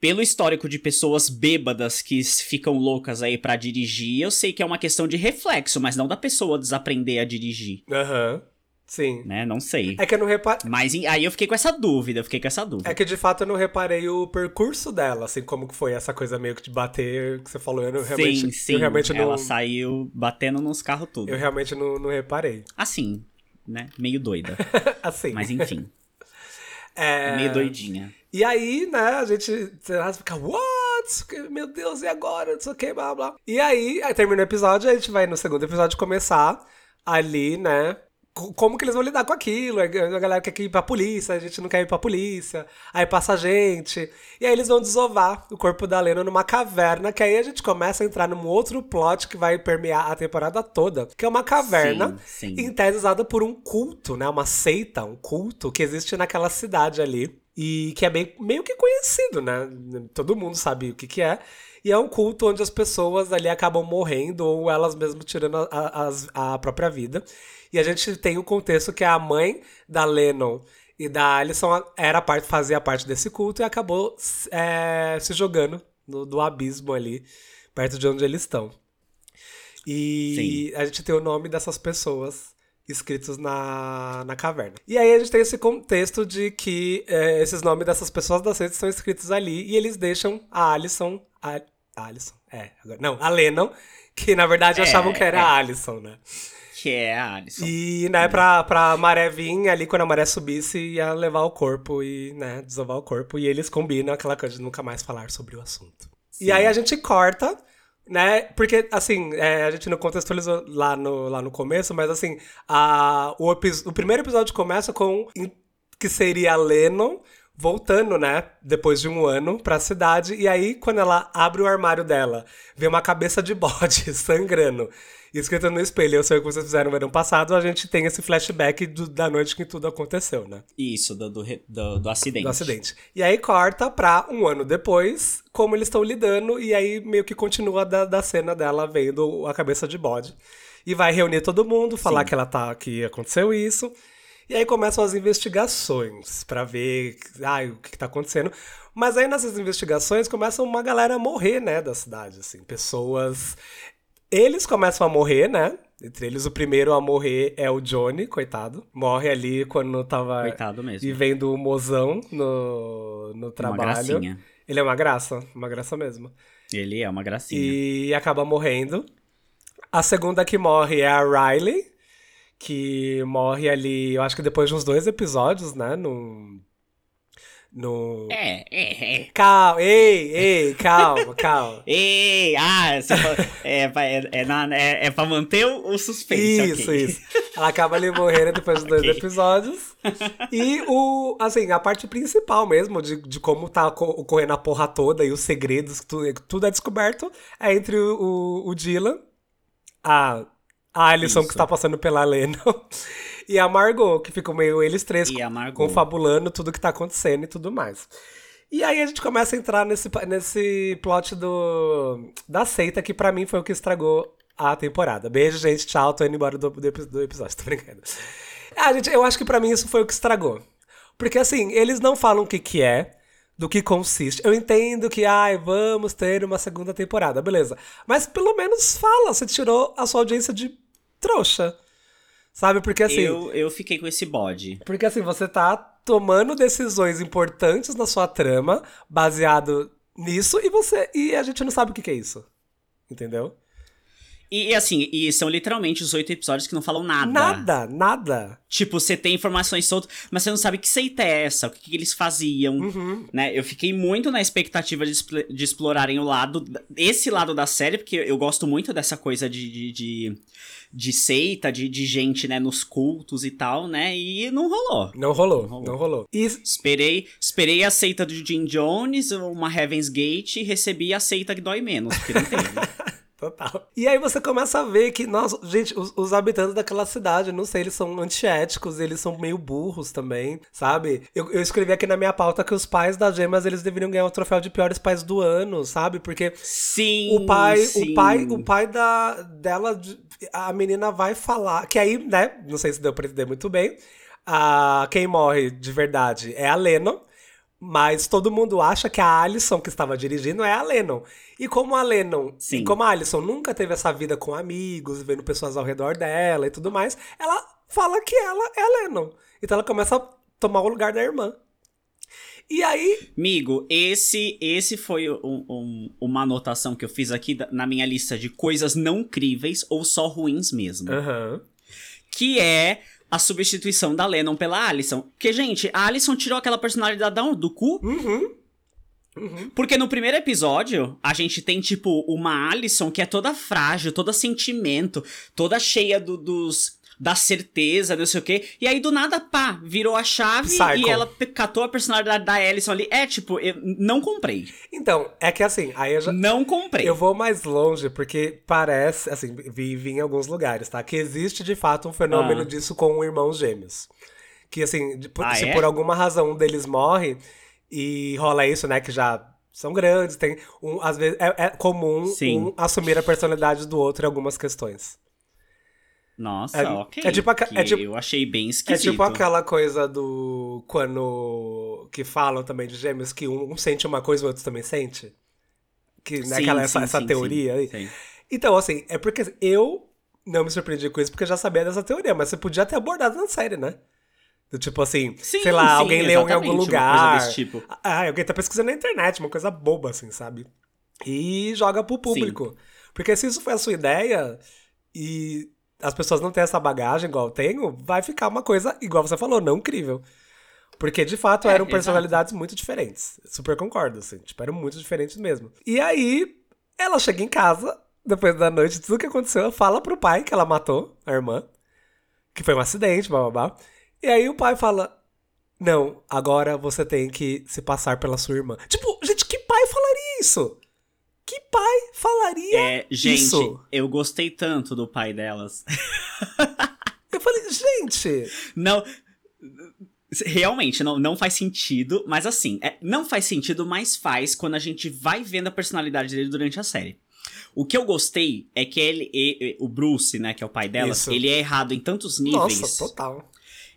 Pelo histórico de pessoas bêbadas que ficam loucas aí pra dirigir, eu sei que é uma questão de reflexo, mas não da pessoa desaprender a dirigir. Aham. Sim. né? Não sei. É que eu não reparei. Mas aí eu fiquei com essa dúvida, eu fiquei com essa dúvida. É que de fato eu não reparei o percurso dela, assim, como que foi essa coisa meio que de bater, que você falou, eu não, realmente, sim, sim. eu realmente Ela não, saiu batendo nos carros tudo. eu realmente não, não reparei. Assim, né? Meio doida. assim. Mas enfim, é... meio doidinha. E aí, né, a gente fica, what? Meu Deus, e agora? Não sei o que, blá blá. E aí, aí termina o episódio, a gente vai no segundo episódio começar ali, né? co- Como que eles vão lidar com aquilo? A galera quer ir pra polícia, a gente não quer ir pra polícia. Aí passa a gente. E aí eles vão desovar o corpo da Lena numa caverna, que aí a gente começa a entrar num outro plot que vai permear a temporada toda, que é uma caverna Sim, sim. em tese usada por um culto, né? Uma seita, um culto que existe naquela cidade ali. E que é bem, meio que conhecido, né? Todo mundo sabe o que, que é. E é um culto onde as pessoas ali acabam morrendo ou elas mesmas tirando a, a, a própria vida. E a gente tem o contexto que a mãe da Lennon e da Alison era parte, fazia parte desse culto e acabou é, se jogando no, do abismo ali, perto de onde eles estão. E a gente tem o nome dessas pessoas escritos na, na caverna. E aí a gente tem esse contexto de que é, esses nomes dessas pessoas da seita estão escritos ali e eles deixam a Alison. A, a Alison? É, agora, não, a Lennon, que na verdade É, achavam que era é. a Alison, né? Que é a Alison. E, né, pra, pra maré vir ali, quando a maré subisse, ia levar o corpo e, né, desovar o corpo. E eles combinam aquela coisa de nunca mais falar sobre o assunto. E aí a gente corta, né, porque, assim, é, a gente não contextualizou lá no, lá no começo, mas, assim, a, o, o primeiro episódio começa com que seria a Lennon voltando, né, depois de um ano pra cidade. E aí, quando ela abre o armário dela, vê uma cabeça de bode sangrando. Escrito no espelho, eu sei o que vocês fizeram no ano passado, a gente tem esse flashback do- da noite que tudo aconteceu, né? Isso, do, do, do, do acidente. do acidente. E aí corta pra um ano depois, como eles estão lidando, e aí meio que continua da, da cena dela vendo a cabeça de bode. E vai reunir todo mundo, falar Sim. que ela tá que aconteceu isso. E aí começam as investigações pra ver ai, o que, que tá acontecendo. Mas aí nessas investigações começa uma galera a morrer, né, da cidade, assim, pessoas eles começam a morrer, né? Entre eles, o primeiro a morrer é o Johnny, coitado. Morre ali quando tava Coitado mesmo. vivendo o mozão no, no trabalho. gracinha. Ele é uma graça, uma graça mesmo. Ele é uma gracinha. E acaba morrendo. A segunda que morre é a Riley, que morre ali, eu acho que depois de uns dois episódios, né? No. No. É, é, é. Calma, ei, ei, calma, calma. Ei, ah, é, pra- é, é, na- é, é pra manter o, o suspense. Isso, ok. isso. Ela acaba ali morrendo depois dos dois Ok. episódios. E o, assim, a parte principal mesmo de, de como tá co- ocorrendo a porra toda e os segredos, tudo, tudo é descoberto, é entre o, o, o Dylan, a, a Alison, que Isso. está passando pela Lennon, e a Margot, que ficam meio eles três confabulando tudo que tá acontecendo e tudo mais. E aí a gente começa a entrar nesse, nesse plot do, da seita, que pra mim foi o que estragou a temporada. Beijo, gente. Tchau. Tô indo embora do, do, do episódio. Tô brincando. Ah, gente, eu acho que pra mim isso foi o que estragou. Porque assim, eles não falam o que que é, do que consiste. Eu entendo que, ai, vamos ter uma segunda temporada, beleza. Mas pelo menos fala, você tirou a sua audiência de trouxa. Sabe? Porque assim... Eu, eu fiquei com esse bode. Porque assim, você tá tomando decisões importantes na sua trama, baseado nisso, e você. E a gente não sabe o que, que é isso. Entendeu? E, e, assim, e são literalmente os oito episódios que não falam nada. Nada, nada. Tipo, você tem informações soltas, mas você não sabe que seita é essa, o que, que eles faziam, Uhum. né? Eu fiquei muito na expectativa de, de explorarem o lado, esse lado da série, porque eu gosto muito dessa coisa de, de, de, de seita, de, de gente, né, nos cultos e tal, né? E não rolou. Não rolou, rolou. não rolou. E Esperei, esperei a seita do Jim Jones, uma Heaven's Gate, e recebi a seita que dói menos, porque não teve. Total. E aí você começa a ver que, nossa, gente, os, os habitantes daquela cidade, não sei, eles são antiéticos, eles são meio burros também, sabe? Eu, eu escrevi aqui na minha pauta que os pais das gemas, eles deveriam ganhar o troféu de piores pais do ano, sabe? Porque Sim, o pai, sim. o pai, o pai da dela, de- a menina vai falar, que aí, né, não sei se deu pra entender muito bem, a, quem morre de verdade é a Lennon, mas todo mundo acha que a Alison que estava dirigindo é a Lennon. E como a Lennon, Sim. e como a Alison nunca teve essa vida com amigos, vendo pessoas ao redor dela e tudo mais, ela fala que ela é a Lennon. Então ela começa a tomar o lugar da irmã. E aí. Migo, esse esse foi um- um- uma anotação que eu fiz aqui na minha lista de coisas não críveis ou só ruins mesmo. Aham. Que é a substituição da Lennon pela Alison. Porque, gente, a Alison tirou aquela personalidade da- do cu. Uhum. Porque no primeiro episódio, a gente tem, tipo, uma Alison que é toda frágil, toda sentimento, toda cheia do- dos. Da certeza, não sei o quê. E aí, do nada, pá, virou a chave Psycho. e ela catou a personalidade da Alison ali. É, tipo, eu não comprei. Então, é que assim, aí eu já. Não comprei. Eu vou mais longe, porque parece, assim, vi, vi em alguns lugares, tá? Que existe de fato um fenômeno Ah. disso com irmãos gêmeos. Que assim, Ah, se é? por alguma razão um deles morre e rola isso, né? Que já são grandes, tem um, às vezes é, é comum um assumir a personalidade do outro em algumas questões. Nossa, É- ok. é tipo aca- que é tipo- eu achei bem É esquisito. tipo aquela coisa do. Quando. Que falam também de gêmeos que um, um sente uma coisa e o outro também sente. Que, né, Sim, aquela, essa, sim, essa sim, teoria sim, aí. sim. Então, assim, é porque eu não me surpreendi com isso porque eu já sabia dessa teoria, mas você podia ter abordado na série, né? Do tipo assim, Sim, sei lá, alguém leu em algum lugar. tipo. Ah, alguém tá pesquisando na internet, uma coisa boba, assim, sabe? E joga pro público. Porque se isso foi a sua ideia e as pessoas não têm essa bagagem igual eu tenho, vai ficar uma coisa, igual você falou, não incrível. Porque, de fato, É, eram personalidades muito diferentes. Super concordo, assim. Tipo, eram muito diferentes mesmo. E aí, ela chega em casa, depois da noite, tudo que aconteceu, fala pro pai que ela matou a irmã. Que foi um acidente, blá. E aí o pai fala: Não, agora você tem que se passar pela sua irmã. Tipo, gente, que pai falaria isso? Que pai falaria É, gente, isso? eu gostei tanto do pai delas. Eu falei, gente. Não. Realmente, não, não faz sentido, mas assim, é, não faz sentido, mas faz quando a gente vai vendo a personalidade dele durante a série. O que eu gostei é que ele, o Bruce, né, que é o pai delas, Isso. ele é errado em tantos níveis. Nossa, total.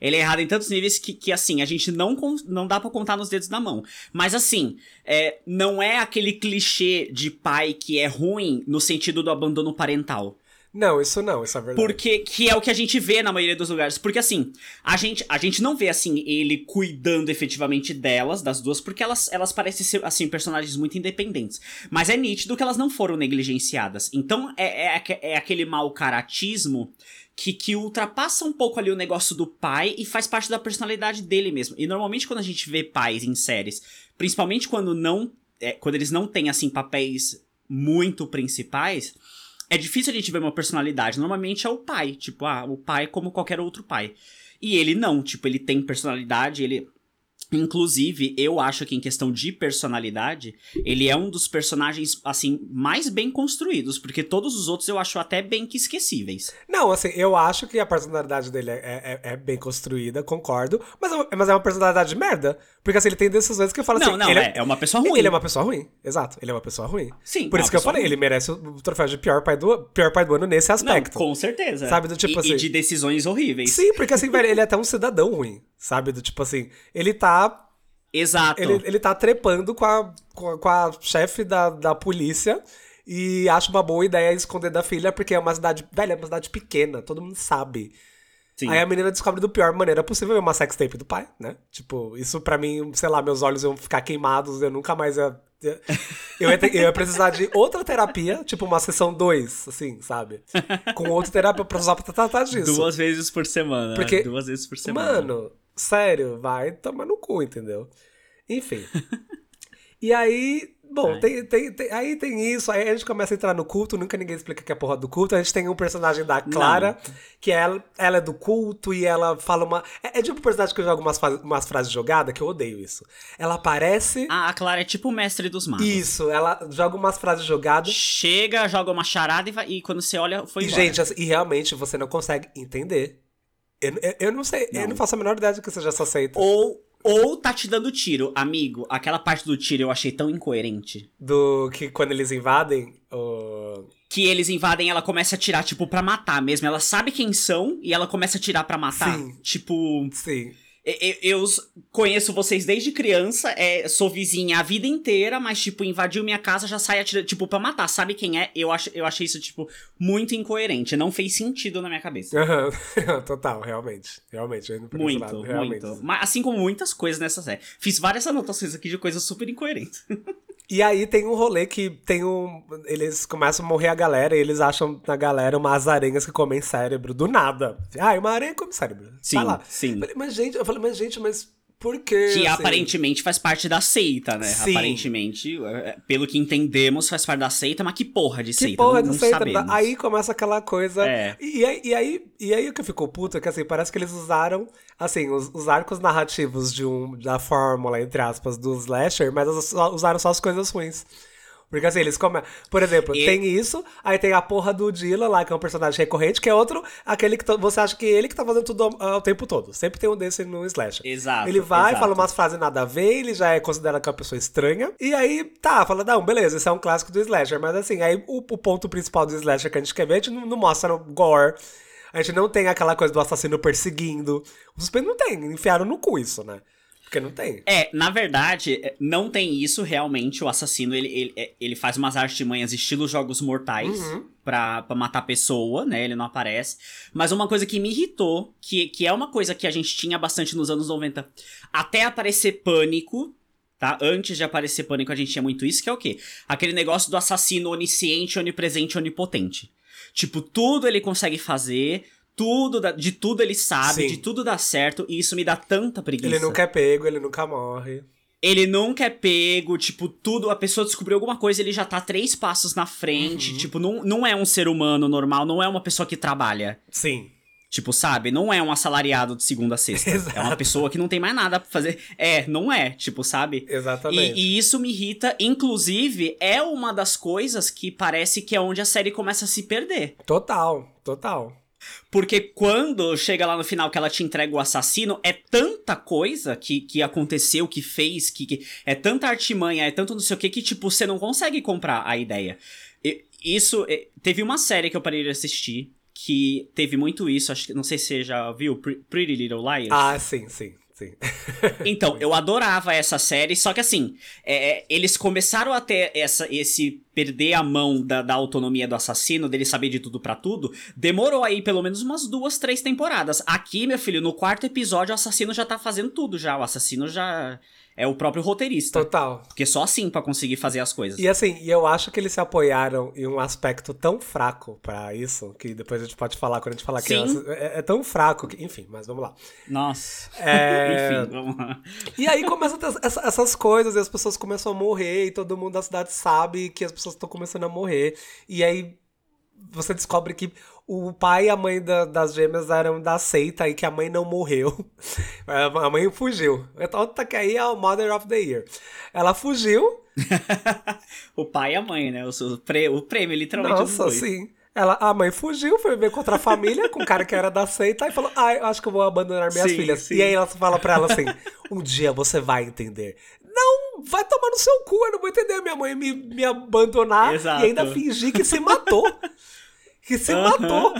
Ele é errado em tantos níveis que, que assim, a gente não, não dá pra contar nos dedos da mão. Mas assim, é, não é aquele clichê de pai que é ruim no sentido do abandono parental. Não, isso não, isso é verdade. Porque que é o que a gente vê na maioria dos lugares. Porque assim, a gente, a gente não vê assim ele cuidando efetivamente delas, das duas, porque elas, elas parecem ser assim personagens muito independentes. Mas é nítido que elas não foram negligenciadas. Então é, é, aque- é aquele mau caratismo que, que ultrapassa um pouco ali o negócio do pai e faz parte da personalidade dele mesmo. E normalmente quando a gente vê pais em séries, principalmente quando não, é, quando eles não têm assim papéis muito principais, é difícil a gente ver uma personalidade. Normalmente é o pai. Tipo, ah, o pai como qualquer outro pai. E ele não, tipo, ele tem personalidade, ele. Inclusive, eu acho que em questão de personalidade, ele é um dos personagens, assim, mais bem construídos, porque todos os outros eu acho até bem que esquecíveis. Não, assim, eu acho que a personalidade dele é, é- é bem construída, concordo. Mas, é mas é uma personalidade de merda. Porque assim, ele tem decisões que eu falo Não, assim. não, ele é, é uma pessoa ruim. Ele é uma pessoa ruim, exato. Ele é uma pessoa ruim. Sim, Por é isso que eu falei, ruim. ele merece o troféu de pior pai do, pior pai do ano nesse Não, aspecto. com certeza. Sabe, do tipo e, assim- E de decisões horríveis. Sim, porque assim, velho, ele é até um cidadão ruim. Sabe? Do tipo assim, ele tá. Exato. Ele, ele tá trepando com a, com a, com a chefe da, da polícia. E acha uma boa ideia esconder da filha, porque é uma cidade. Velho, é uma cidade pequena, todo mundo sabe. Sim. Aí a menina descobre do pior maneira possível uma sextape do pai, né? Tipo, isso pra mim, sei lá, meus olhos iam ficar queimados, eu nunca mais ia. ia- Eu ia, ter- eu ia precisar de outra terapia, tipo uma sessão 2, assim, sabe? Com outra terapia pra usar pra tratar disso. Duas vezes por semana. Porque- Duas vezes por semana. Mano, sério, vai tomar no cu, entendeu? Enfim. e aí, bom, tem, tem, tem- aí tem isso, aí a gente começa a entrar no culto, nunca ninguém explica que é porra do culto. A gente tem um personagem da Clara, que ela, ela é do culto e ela fala uma. É, é tipo um personagem que eu jogo umas, umas frases jogadas, que eu odeio isso. Ela aparece. Ah, a Clara é tipo o mestre dos magos. Isso, ela joga umas frases jogadas. Chega, joga uma charada e, vai- e quando você olha, foi E, embora. gente, assim, e realmente você não consegue entender. Eu, eu, eu não sei, eu Não. não faço a menor ideia de que seja essa seita. Ou, ou tá te dando tiro. Amigo, aquela parte do tiro eu achei tão incoerente. Do que quando eles invadem o. Que eles invadem ela começa a tirar, tipo, pra matar mesmo. Ela sabe quem são e ela começa a tirar pra matar. Sim. Tipo, Sim. Eu, eu conheço vocês desde criança, é, sou vizinha a vida inteira, mas, tipo, invadiu minha casa, já sai atirando, tipo, pra matar. Sabe quem é? Eu, ach, eu achei isso, tipo, muito incoerente. Não fez sentido na minha cabeça. Total, realmente. Realmente, Muito, lado, realmente. muito. Mas, assim como muitas coisas nessa série. Fiz várias anotações aqui de coisas super incoerentes. E aí tem um rolê que tem um. Eles começam a morrer a galera e eles acham na galera umas aranhas que comem cérebro do nada. Ah, uma aranha come cérebro. Sim, Vai lá. sim. Falei, mas gente, eu falei, mas gente, mas por quê? Que assim? aparentemente faz parte da seita, né? Sim. Aparentemente, é, pelo que entendemos, faz parte da seita, mas que porra de Que seita? porra não, de não seita. sabemos. Aí começa aquela coisa. É. E, aí, e, aí, e aí o que ficou puto é que assim, parece que eles usaram assim, os, os arcos narrativos de um, da fórmula, entre aspas, do slasher, mas usaram só as coisas ruins. Porque assim, eles comem. Por exemplo, E- tem isso, aí tem a porra do Dylan lá, que é um personagem recorrente, que é outro, aquele que você acha que ele que tá fazendo tudo ao, ao tempo todo. Sempre tem um desse no slasher. Exato, Ele vai, exato. fala umas frases nada a ver, ele já é considerado que é uma pessoa estranha. E aí, tá, fala, não, beleza, esse é um clássico do slasher. Mas assim, aí o, o ponto principal do slasher que a gente quer ver, a gente não, não mostra gore. A gente não tem aquela coisa do assassino perseguindo. O suspense não tem, enfiaram no cu isso, né? Porque não tem. É, na verdade, é, não tem isso realmente. O assassino, ele, ele, é- ele faz umas artimanhas estilo jogos mortais Uhum. pra, pra matar a pessoa, né? Ele não aparece. Mas uma coisa que me irritou, que, que é uma coisa que a gente tinha bastante nos anos 90, até aparecer pânico. Tá? Antes de aparecer pânico, a gente tinha muito isso, que é o quê? Aquele negócio do assassino onisciente, onipresente, onipotente. Tipo, tudo ele consegue fazer, tudo dá- de tudo ele sabe, Sim. de tudo dá certo, e isso me dá tanta preguiça. Ele nunca é pego, ele nunca morre. Ele nunca é pego, tipo, tudo, a pessoa descobriu alguma coisa, ele já tá três passos na frente, Uhum. tipo, não, não é um ser humano normal, não é uma pessoa que trabalha. Sim. Tipo, sabe? Não é um assalariado de segunda a sexta. Exato. É uma pessoa que não tem mais nada pra fazer. É, não é, tipo, sabe? Exatamente. E, e isso me irrita, inclusive, é uma das coisas que parece que é onde a série começa a se perder. Total, total. Porque quando chega lá no final que ela te entrega o assassino, é tanta coisa que, que aconteceu, que fez, que, que- é tanta artimanha, é tanto não sei o que, que tipo, você não consegue comprar a ideia. E- isso, é, teve uma série que eu parei de assistir, que teve muito isso, acho que, não sei se você já viu, Pre- Pretty Little Liars. Ah, sim, sim, sim. Então, eu adorava essa série, só que assim, é, eles começaram a ter essa, esse perder a mão da, da autonomia do assassino, dele saber de tudo pra tudo, demorou aí pelo menos umas duas, três temporadas. Aqui, meu filho, no quarto episódio, o assassino já tá fazendo tudo já. O assassino já é o próprio roteirista. Total. Porque só assim pra conseguir fazer as coisas. E assim, e eu acho que eles se apoiaram em um aspecto tão fraco pra isso, que depois a gente pode falar quando a gente falar que Sim. é, é tão fraco que. Enfim, mas vamos lá. Nossa. É, Enfim, vamos lá. E aí começam essa- essas coisas, e as pessoas começam a morrer, e todo mundo da cidade sabe que as pessoas estão começando a morrer. E aí você descobre que o pai e a mãe da- das gêmeas eram da seita e que a mãe não morreu. A mãe fugiu. Então tá que aí é o Mother of the Year. Ela fugiu. O pai e a mãe, né? O, o, prê- o prêmio, literalmente, Nossa, sim. Ela, a mãe fugiu, foi ver contra a família, com um cara que era da seita, e falou: Ah, eu acho que eu vou abandonar minhas Sim, filhas. sim. E aí ela fala pra ela assim: Um dia você vai entender. Não, vai tomar no seu cu, eu não vou entender minha mãe me, me abandonar Exato. e ainda fingir que se matou. Que se matou.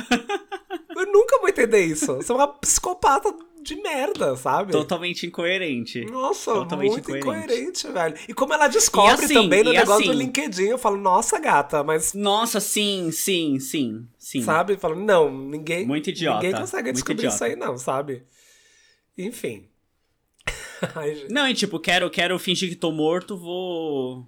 Eu nunca vou entender isso. Você é uma psicopata de merda, sabe? Totalmente incoerente. Nossa, Totalmente muito incoerente. incoerente, velho. E como ela descobre assim, também no negócio do assim- LinkedIn, eu falo, nossa, gata, mas Nossa, sim, sim, sim, sim. Sabe? Falando, não, ninguém. Muito idiota, Ninguém consegue muito descobrir idiota. isso aí, não, sabe? Enfim. Ai. Não, e tipo, quero, quero fingir que tô morto, vou.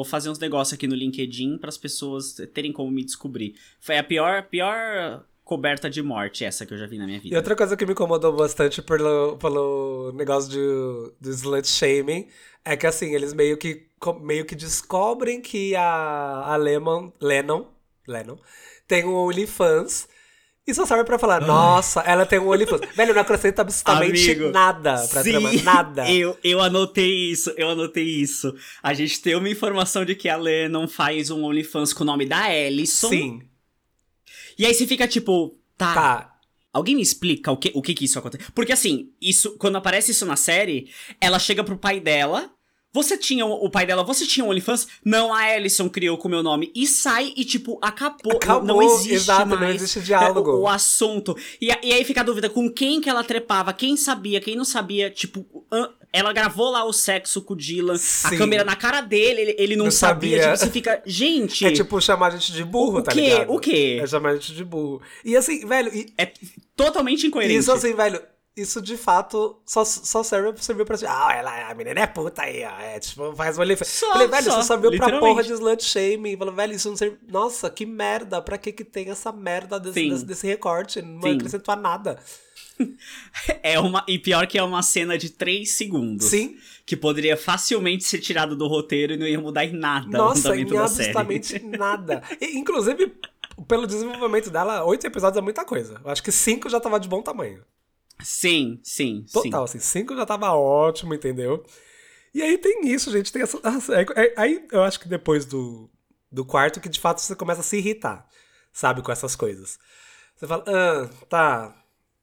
Vou fazer uns negócios aqui no LinkedIn para as pessoas terem como me descobrir. Foi a pior, pior coberta de morte essa que eu já vi na minha E vida. outra coisa que me incomodou bastante pelo, pelo negócio de, do slut shaming é que, assim, eles meio que, meio que descobrem que a, a Lemon, Lennon, Lennon tem um OnlyFans e só serve pra falar, nossa, ela tem um OnlyFans. Velho, não acrescenta absolutamente Amigo, nada pra Sim, trama, nada. Eu, eu anotei isso, eu anotei isso. A gente tem uma informação de que a Lennon faz um OnlyFans com o nome da Ellison. Sim, E aí você fica tipo, tá. tá. Alguém me explica o que, o que que isso acontece? Porque assim, isso, quando aparece isso na série, ela chega pro pai dela, Você tinha o pai dela, você tinha um OnlyFans? Não, a Alison criou com o meu nome. E sai e, tipo, acabou. Acabou, não existe exato, não mais existe diálogo. o, o assunto. E, e aí fica a dúvida com quem que ela trepava, quem sabia, quem não sabia. Tipo, ela gravou lá o sexo com o Dylan, Sim. a câmera na cara dele, ele, ele não, Não sabia. sabia. Tipo, você fica, gente. É tipo chamar a gente de burro, O tá quê? ligado? O quê? É chamar a gente de burro. E assim, velho, e, É totalmente incoerente. isso assim, velho, isso de fato só, só serve pra servir pra assim, ah, ela, a menina é puta aí, ó. É, tipo, faz um OnlyFans. Só, Falei, velho, só, isso serviu pra porra de slut shaming. Falei, velho, isso não serve. Nossa, que merda. Pra que que tem essa merda desse, desse, desse recorte? Não Sim. acrescentou a nada. É uma. E pior que é uma cena de 3 segundos. Sim. Que poderia facilmente ser tirado do roteiro e não ia mudar em nada Nossa, em absolutamente nada. E, inclusive, pelo desenvolvimento dela, oito episódios é muita coisa. Eu acho que cinco já tava de bom tamanho. Sim, sim, Total, assim, cinco já tava ótimo, entendeu? E aí tem isso, gente, tem essa- é- é- Aí eu acho que depois do, do quarto que de fato você começa a se irritar, sabe, com essas coisas. Você fala, ah, tá,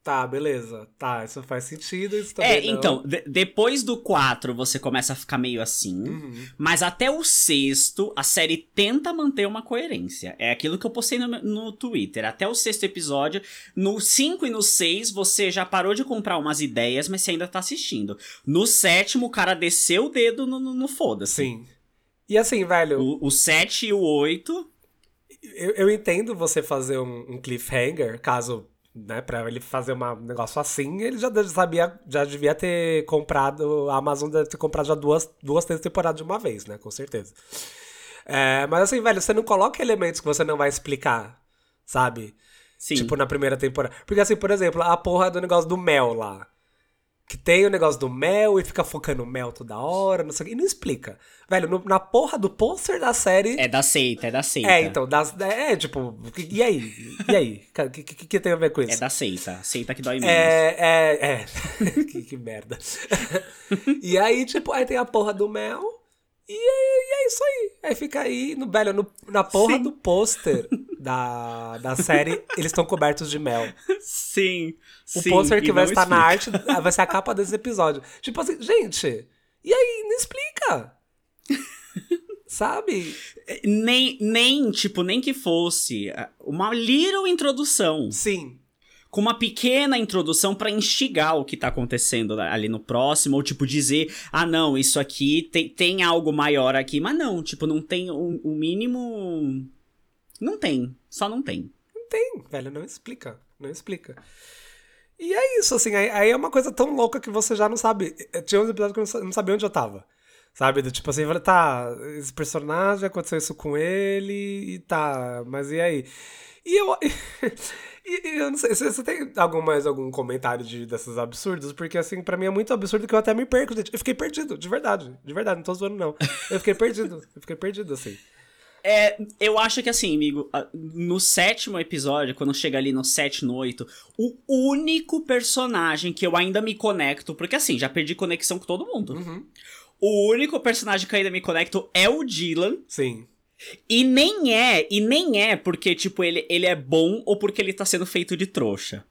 tá, beleza, tá, isso faz sentido, isso É, não. então, de- depois do 4 você começa a ficar meio assim, Uhum. mas até o sexto a série tenta manter uma coerência. É aquilo que eu postei no, no Twitter. Até o sexto episódio, no 5 e no 6 você já parou de comprar umas ideias, mas você ainda tá assistindo. No sétimo o cara desceu o dedo no, no, no foda-se. Sim. E assim, velho, O, o 7 e o 8 eu, eu entendo você fazer um, um cliffhanger, caso, né, pra ele fazer uma- um negócio assim, ele já sabia, já devia ter comprado, a Amazon deve ter comprado já duas, duas, três temporadas de uma vez, né, com certeza. É, mas assim, velho, você não coloca elementos que você não vai explicar, sabe? Sim. Tipo, na primeira temporada. Porque assim, por exemplo, a porra do negócio do mel lá. Que tem o negócio do mel e fica focando no mel toda hora, não sei o que. E não explica. Velho, no- na porra do pôster da série. É da seita, é da seita. É, então, das, é, tipo, e aí? E aí? O que, que, que tem a ver com isso? É da seita. Seita que dói menos. É, é, é. que, que merda. e aí, tipo, aí tem a porra do mel. E, é- e é isso aí. Aí fica aí, no, velho, no- na porra Sim. do pôster da, da série, eles estão cobertos de mel. Sim. O pôster que vai estar na arte explica. vai ser a capa desse episódio. Tipo assim, gente, e aí? Não explica. Sabe? Nem, nem, tipo, nem que fosse ah, uma little introdução. Sim. Com uma pequena introdução pra instigar o que tá acontecendo ali no próximo. Ou, tipo, dizer, ah, não, isso aqui tem, tem algo maior aqui. Mas não, tipo, não tem o, mínimo... Não tem. Só não tem. Não tem, velho, não explica. Não explica. E é isso, assim, aí, aí é uma coisa tão louca que você já não sabe. Eh, Tinha uns episódios que eu não sabia onde eu tava. Sabe? Do tipo assim, eu falei, tá, esse personagem aconteceu isso com ele e tá, mas e aí? E eu. e, eu não sei, você você tem algum mais algum comentário de, desses absurdos? Porque assim, pra mim é muito absurdo que eu até me perco. gente. Eu fiquei perdido, de verdade. De verdade, não tô zoando, não. Eu fiquei perdido. Eu fiquei perdido, assim. É, eu acho que assim, amigo, no sétimo episódio, quando chega ali no 7 no 8, o único personagem que eu ainda me conecto, porque assim, já perdi conexão com todo mundo. O único personagem que eu ainda me conecto é o Dylan. Sim. E nem é, e nem é porque, tipo, ele, ele é bom ou porque ele tá sendo feito de trouxa.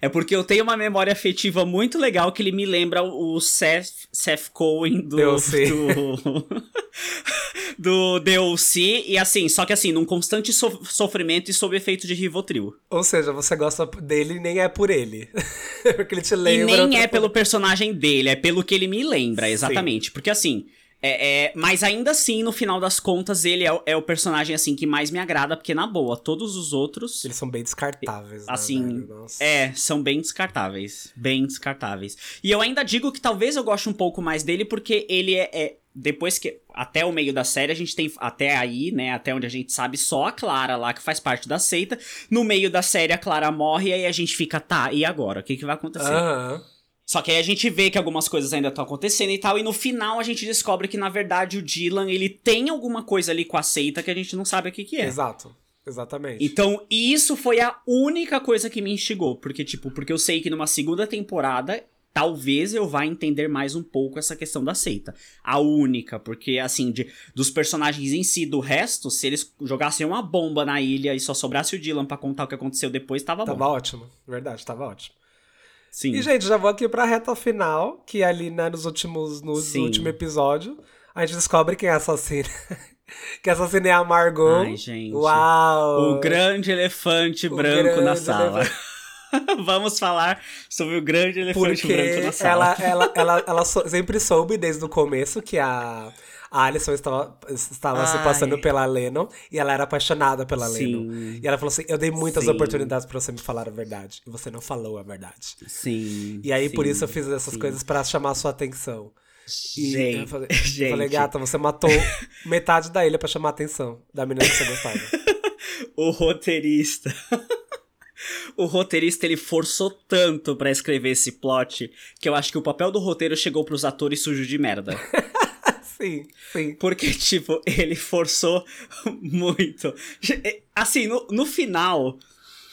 É porque eu tenho uma memória afetiva muito legal que ele me lembra o Seth, Seth Cohen do, do, do DLC. E assim, só que assim, num constante so- sofrimento e sob efeito de Rivotril. Ou seja, você gosta dele e nem é por ele. Porque ele te E lembra. nem outra é pelo personagem dele, é pelo que ele me lembra, exatamente. Porque assim. É, é- mas ainda assim, no final das contas, ele é, o- é o personagem assim que mais me agrada, porque na boa, todos os outros. Eles são bem descartáveis. né, Assim, é, são bem descartáveis. Bem descartáveis. E eu ainda digo que talvez eu goste um pouco mais dele, porque ele é. é- depois que. Até o meio da série, a gente tem. Até aí, né? Até onde a gente sabe, só a Clara lá que faz parte da seita. No meio da série, a Clara morre, e aí a gente fica, tá, e agora? O que, que vai acontecer? Aham. Só que aí a gente vê que algumas coisas ainda estão acontecendo e tal, e no final a gente descobre que, na verdade, o Dylan, ele tem alguma coisa ali com a seita que a gente não sabe o que, que é. Exato. Exatamente. Então, isso foi a única coisa que me instigou. Porque, tipo, porque eu sei que numa segunda temporada, talvez eu vá entender mais um pouco essa questão da seita. A única, porque, assim, de, dos personagens em si, do resto, se eles jogassem uma bomba na ilha e só sobrasse o Dylan pra contar o que aconteceu depois, tava, Tava bom. ótimo. Verdade, tava ótimo. Sim. E, gente, já vou aqui pra reta final, que ali, né, nos últimos, no último episódio, a gente descobre quem é a assassina. que assassina é a Margot. Ai, gente. Uau! O grande elefante O branco na grande sala. Vamos falar sobre o grande elefante Porque branco na sala. ela, ela, ela, ela sou- sempre soube desde o começo que a, a Alison estava, estava se passando pela Lennon e ela era apaixonada pela Sim. Lennon. E ela falou assim: Eu dei muitas Sim. oportunidades pra você me falar a verdade. E você não falou a verdade. Sim. E aí, por sim, isso, eu fiz essas coisas pra chamar a sua atenção. E Gente, eu falei, gente. eu falei, gata, você matou metade da ilha pra chamar a atenção da menina que você gostava. o roteirista. o roteirista ele forçou tanto pra escrever esse plot que eu acho que o papel do roteiro chegou pros atores sujos de merda. sim, sim. Porque, tipo, ele forçou muito. Assim, no, no final.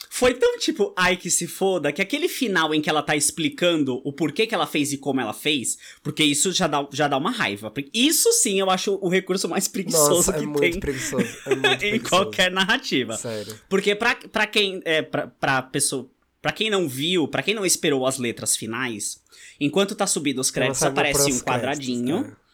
Foi tão tipo, ai que se foda, que aquele final em que ela tá explicando o porquê que ela fez e como ela fez, porque isso já dá, já dá uma raiva. Isso sim eu acho o recurso mais preguiçoso Nossa, que é muito tem preguiçoso. É muito em preguiçoso. qualquer narrativa. Sério. Porque pra, pra quem. É, pra, pra pessoa. Pra quem não viu, pra quem não esperou as letras finais, enquanto tá subindo os créditos, aparece um quadradinho. cara.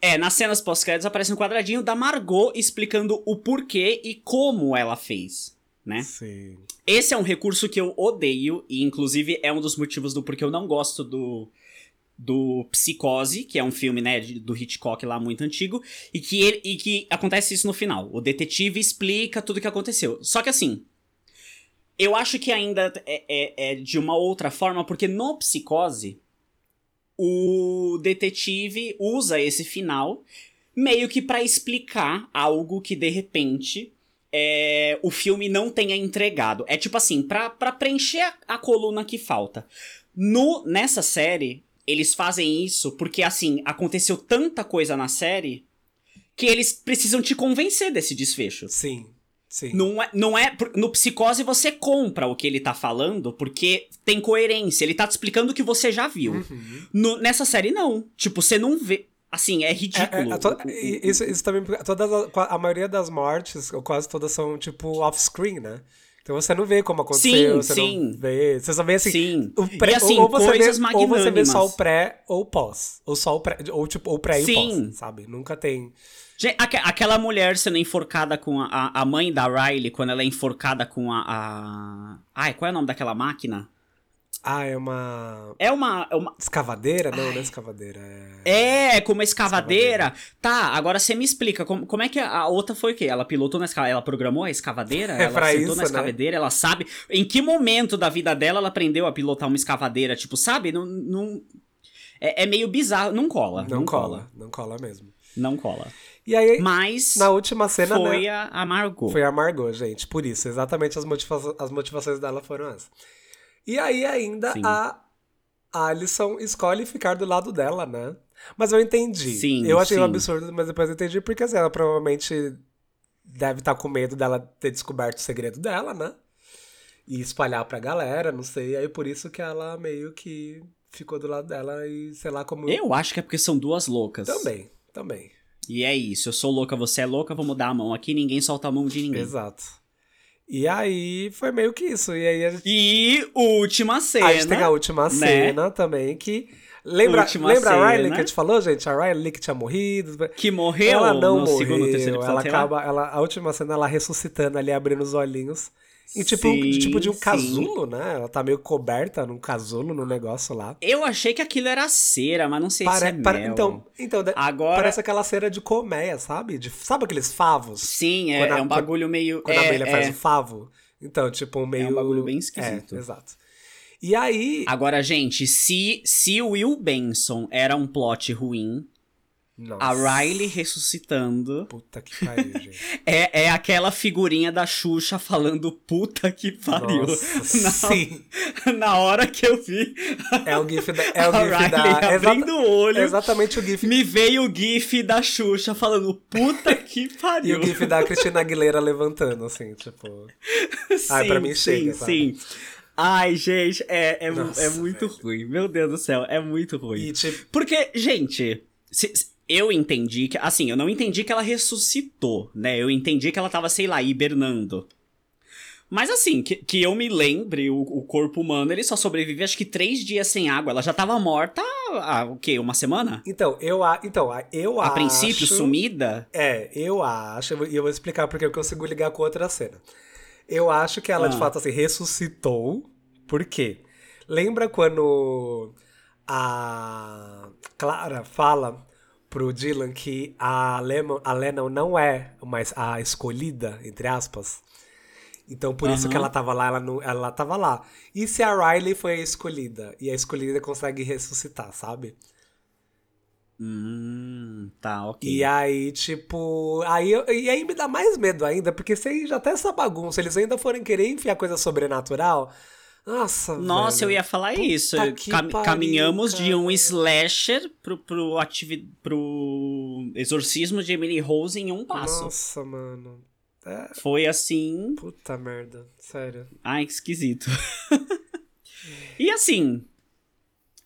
É, nas cenas pós-créditos aparece um quadradinho da Margot explicando o porquê e como ela fez, né? Sim. Esse é um recurso que eu odeio e inclusive é um dos motivos do porquê eu não gosto do do Psicose, que é um filme, né, do Hitchcock lá muito antigo, e que ele, e que acontece isso no final. O detetive explica tudo o que aconteceu. Só que assim, eu acho que ainda é, é- é de uma outra forma, porque no Psicose, o detetive usa esse final meio que pra explicar algo que de repente é, o filme não tenha entregado. É tipo assim, pra preencher a, a coluna que falta. No, nessa série, eles fazem isso porque, assim, aconteceu tanta coisa na série que eles precisam te convencer desse desfecho. Sim. Sim. Não é, não é. No psicose você compra o que ele tá falando porque tem coerência. Ele tá te explicando o que você já viu. Uhum. No- nessa série, não. Tipo, você não vê. Assim, é É, ridículo. é, to- O- o- e isso, isso também. Todas, a, maioria das mortes, ou quase todas, são tipo off-screen, né? Então você não vê como aconteceu, Sim, você sim. não vê. Você só vê assim. Sim. O pré, E, assim, ou, você coisas vê, ou você vê só o pré ou o pós. Ou só o pré. Ou tipo, o pré e o Sim. pós, sabe? Nunca tem. Gente, aque- aquela mulher sendo enforcada com a, a- mãe da Riley, quando ela é enforcada com a, a. Ai, qual é o nome daquela máquina? Ah, é uma. É uma. É, uma... Escavadeira? Não, não é escavadeira. É. é com uma escavadeira. Tá, agora você me explica. Como, como é que a, outra foi o quê? Ela pilotou na escavadeira? Ela programou a escavadeira? É ela pra sentou isso, na né? escavadeira? Ela sabe. Em que momento da vida dela ela aprendeu a pilotar uma escavadeira? Tipo, sabe? Não. não... É, é meio bizarro. Não cola. Não, cola. Não cola mesmo. Não cola. E aí, Mas. na última cena, foi né? a, a Margot. Foi a Margot, gente. Por isso, exatamente as, motiva as motivações dela foram essas. E aí ainda Sim. a Alison escolhe ficar do lado dela, né? Mas eu entendi. Sim, eu achei um sim. absurdo, mas depois eu entendi porque assim, ela provavelmente deve estar com medo dela ter descoberto o segredo dela, né? E espalhar pra galera, não sei. Aí por isso que ela meio que ficou do lado dela e sei lá como. Eu acho que é porque são duas loucas. Também, também. E é isso. Eu sou louca, você é louca, vamos dar a mão aqui, ninguém solta a mão de ninguém. Exato. E aí foi meio que isso. E aí a gente E última cena. A gente tem a última né? cena também que. Lembra, Última lembra a Riley que a gente falou, gente? A Riley que tinha morrido. Que morreu ela não no morreu. segundo, terceiro episódio, ela acaba. Ela, a última cena, ela ressuscitando ali, abrindo os olhinhos. E tipo, Sim, de, tipo de um sim. casulo, né? Ela tá meio coberta num casulo, num negócio lá. Eu achei que aquilo era cera, mas não sei se é pare- mel. então, então Agora- parece aquela cera de colmeia, sabe? De, sabe aqueles favos? Sim, é, a- é um bagulho meio... Quando é, a abelha faz é. o favo. Então, tipo, um meio. bagulho bem esquisito. É, exato. E aí. Agora, gente, se, se o Will Benson era um plot ruim, Nossa, a Riley ressuscitando Puta que pariu, gente. é, é aquela figurinha da Xuxa falando puta que pariu. Nossa, na, sim. na hora que eu vi É o GIF da. É o GIF Riley da. abrindo o olho, Exatamente o GIF. me veio o gif da Xuxa falando puta que E pariu. o GIF da Cristina Aguilera levantando, assim, tipo. Ai, pra mim chega, sim, sabe? sim. Ai, gente, é, é, mu- Nossa, é muito velho. ruim. Meu Deus do céu, é muito ruim. E tipo. Porque, gente, se- eu entendi que. Assim, eu não entendi que ela ressuscitou, né? Eu entendi que ela tava, sei lá, hibernando. Mas assim, que, que eu me lembre, o, o corpo humano, ele só sobrevive acho que três dias sem água. Ela já tava morta há o quê? Uma semana? Então, eu, a- então, a- eu A acho... princípio, sumida? É, eu acho, e eu vou explicar porque eu consigo ligar com outra cena. Eu acho que ela, de Ah. fato, assim, ressuscitou. Por quê? Lembra quando a Clara fala pro Dylan que a, Lemon, a Lennon não é mais a escolhida, entre aspas? Então, por isso Aham. que ela tava lá, ela, não, ela tava lá. E se a Riley foi a escolhida? E a escolhida consegue ressuscitar, sabe? Hum, tá, ok. E aí, tipo. Aí, e aí me dá mais medo ainda, porque se já tá essa bagunça, eles ainda forem querer enfiar coisa sobrenatural. Nossa, Nossa, velho. eu ia falar isso. Cam- pariu, caminhamos de um cara. slasher pro, pro, ativi- pro exorcismo de Emily Rose em um passo. Nossa, mano. É, Foi assim. puta merda. Sério. Ai, que esquisito. e assim.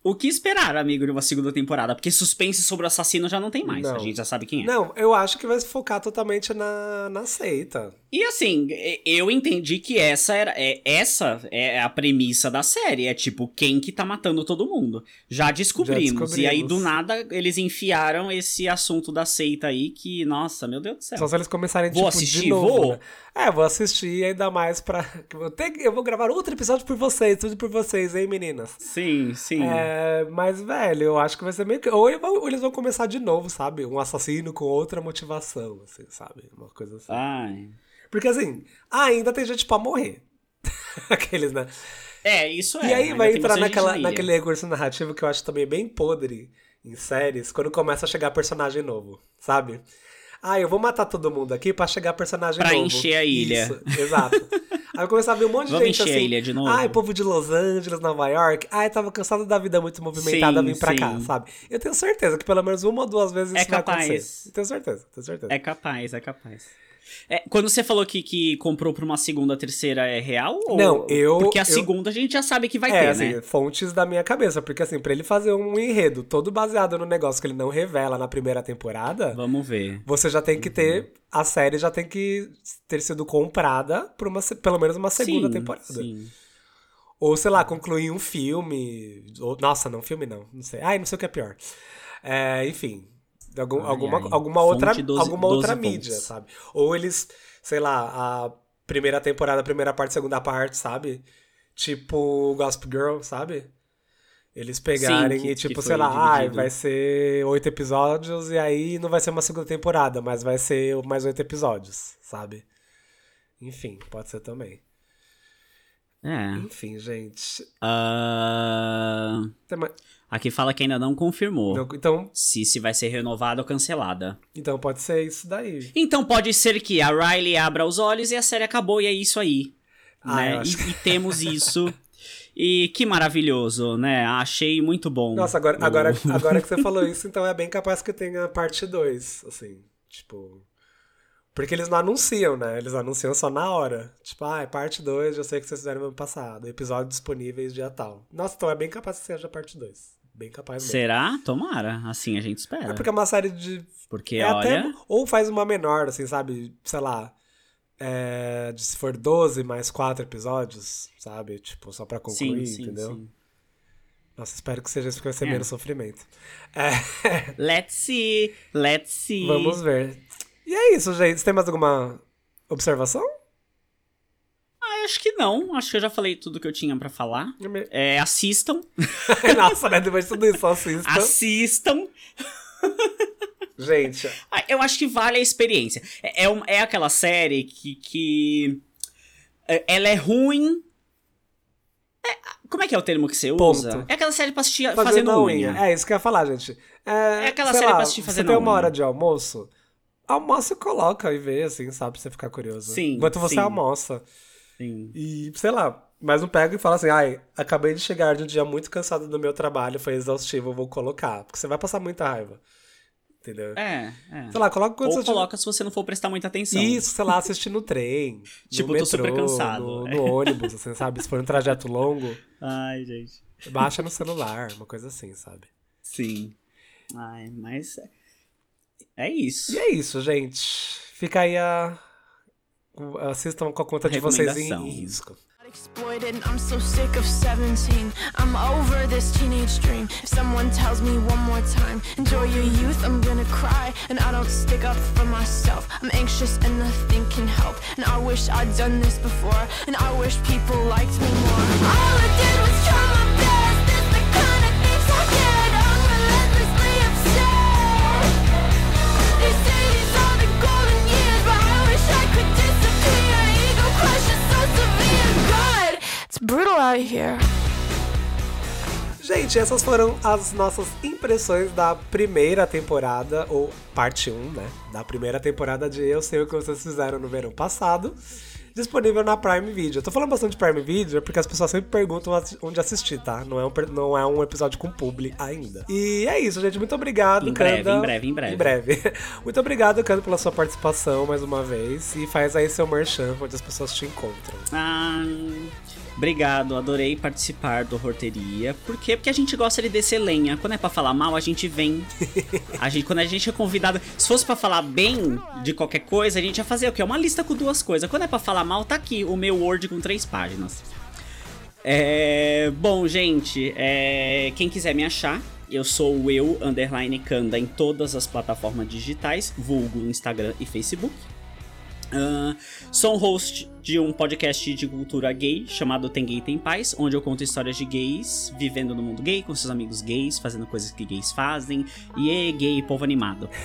O que esperar, amigo, de uma segunda temporada? Porque suspense sobre o assassino já não tem mais. Não. A gente já sabe quem é. Não, eu acho que vai se focar totalmente na, na seita. E assim, eu entendi que essa era é, essa é a premissa da série. É tipo, quem que tá matando todo mundo. Já descobrimos. E aí, do descobrimos. nada, eles enfiaram esse assunto da seita aí que, nossa, meu Deus do céu. Só se eles começarem, Vou tipo, assistir, de novo. vou? né? É, vou assistir ainda mais pra. Eu eu vou gravar outro episódio por vocês, tudo por vocês, hein, meninas? Sim, sim. É, mas, velho, eu acho que vai ser meio que. Ou eles vão- ou eles vão começar de novo, sabe? Um assassino com outra motivação, assim, sabe? Uma coisa assim. Ai. Porque, assim, ainda tem gente pra morrer. Aqueles, né? É, isso é. e aí vai entrar naquela, naquele recurso narrativo que eu acho também bem podre em séries, quando começa a chegar personagem novo, sabe? Ah, eu vou matar todo mundo aqui pra chegar personagem Pra novo. encher a ilha. Isso, exato. Aí eu começar a ver um monte de Vamos gente encher a assim. ilha de novo? Ai, povo de Los Angeles, Nova York. Ai, tava cansado da vida muito movimentada, Sim, vim pra cá, sim. sabe? Eu tenho certeza que pelo menos uma ou duas vezes É isso vai capaz. acontecer. Eu tenho certeza, tenho certeza. É capaz, é capaz. É, quando você falou que, que comprou pra uma segunda, terceira, é real? Ou... Não, eu- Porque a eu- segunda a gente já sabe que vai é, ter, assim, né? fontes da minha cabeça. Porque, assim, pra ele fazer um enredo todo baseado no negócio que ele não revela na primeira temporada, Vamos ver. você já tem que ter. A série já tem que ter sido comprada por uma, pelo menos uma segunda Sim, temporada. Sim. Ou, sei lá, concluir um filme. Ou, nossa, não, filme não. Não sei. Ai, não sei o que é pior. É, enfim. Algum- Ai, alguma ai. alguma Fonte outra, 12 alguma outra 12 mídia, pontos. sabe? Ou eles, sei lá, a primeira temporada, primeira parte, segunda parte, sabe? Tipo Gossip Girl, sabe? Eles pegarem que- e, tipo, sei lá, ai, vai ser oito episódios e aí não vai ser uma segunda temporada, mas vai ser mais oito episódios, sabe? Enfim, pode ser também. É. Enfim, gente. Ah, Tem mais- Aqui fala que ainda não confirmou Não, então, se, se vai ser renovada ou cancelada. então pode ser isso daí. Então pode ser que a Riley abra os olhos e a série acabou e é isso aí. Ah, né? E, e temos isso. E que maravilhoso, né? Achei muito bom. Nossa, agora, agora, agora que você falou isso, então é bem capaz que tenha parte 2, assim, tipo... Porque eles não anunciam, né? Eles anunciam só na hora. Tipo, ah, é parte 2, eu sei que vocês fizeram no ano passado. Episódios disponíveis dia tal. Nossa, então é bem capaz que seja parte 2. Bem capaz mesmo. Será? Tomara. Assim a gente espera. É porque é uma série de... Porque, é olha. até... Ou faz uma menor, assim, sabe? Sei lá... É, de se for 12 mais 4 episódios, sabe? Tipo, só pra concluir, sim, sim, entendeu? sim. Nossa, espero que seja isso, porque vai ser É. menos sofrimento. É... Let's see. Let's see. Vamos ver. E é isso, gente. Você tem mais alguma observação? Ah, acho que não. Acho que eu já falei tudo que eu tinha pra falar. É, assistam. Nossa, né? Depois de tudo isso, assista. Assistam. Gente, Ah, Eu acho que vale a experiência. É, é, é aquela série que, que. é, Ela é ruim. É, como é que é o termo que você usa? Ponto. É aquela série pra assistir fazendo, fazendo unha. unha. É isso que eu ia falar, gente. É, É aquela série lá, pra assistir Você fazendo tem a uma unha. hora de almoço, almoça e coloca e vê, assim, sabe? Pra você ficar curioso. Sim, Enquanto você sim. almoça. Sim. E, sei lá, mas não pega e fala assim, ai, acabei de chegar de um dia muito cansado do meu trabalho, foi exaustivo, eu vou colocar. Porque você vai passar muita raiva. Entendeu? É, é. Sei lá, coloca quando Ou você coloca se você não for prestar muita atenção. Isso, sei lá, assistir no trem. Tipo, no tô metrô, super cansado. No, no ônibus, assim, sabe? Se for um trajeto longo, Ai, gente. baixa no celular, uma coisa assim, sabe? Sim. Ai, mas. É isso. E é isso, gente. Fica aí a assistam com a conta de vocês em Recomendação. risco. exploited. I'm so sick of 17. I'm over this teenage dream. If someone tells me one more time, enjoy your youth, I'm gonna cry. And I don't stick up for myself. I'm anxious and nothing can help. And I wish I'd done this before. And I wish people liked me more. All I did was brutal out here. Gente, essas foram as nossas impressões da primeira temporada, ou parte 1, né? Da primeira temporada de Eu Sei O Que Vocês Fizeram no verão passado. Disponível na Prime Video. Eu tô falando bastante de Prime Video porque as pessoas sempre perguntam onde assistir, tá? Não é um, não é um episódio com publi ainda. E é isso, gente. Muito obrigado, Em breve, Kanda. em breve, em breve. Em breve. Muito obrigado, Kanda, pela sua participação mais uma vez. E faz aí seu merchan, onde as pessoas te encontram. Ah, obrigado, adorei participar do Horteria. Por quê? Porque a gente gosta de descer lenha. Quando é pra falar mal, a gente vem. A gente, quando a gente é convidado. Se fosse pra falar bem de qualquer coisa, a gente ia fazer o quê? Uma lista com duas coisas. Quando é pra falar mal, tá aqui o meu Word com três páginas. É, bom, gente, é, quem quiser me achar, eu sou o eu, underline Kanda, em todas as plataformas digitais, vulgo Instagram e Facebook. Ah, sou um host de um podcast de cultura gay chamado Tem Gay Tem Paz, onde eu conto histórias de gays vivendo no mundo gay com seus amigos gays, fazendo coisas que gays fazem. E é gay, povo animado.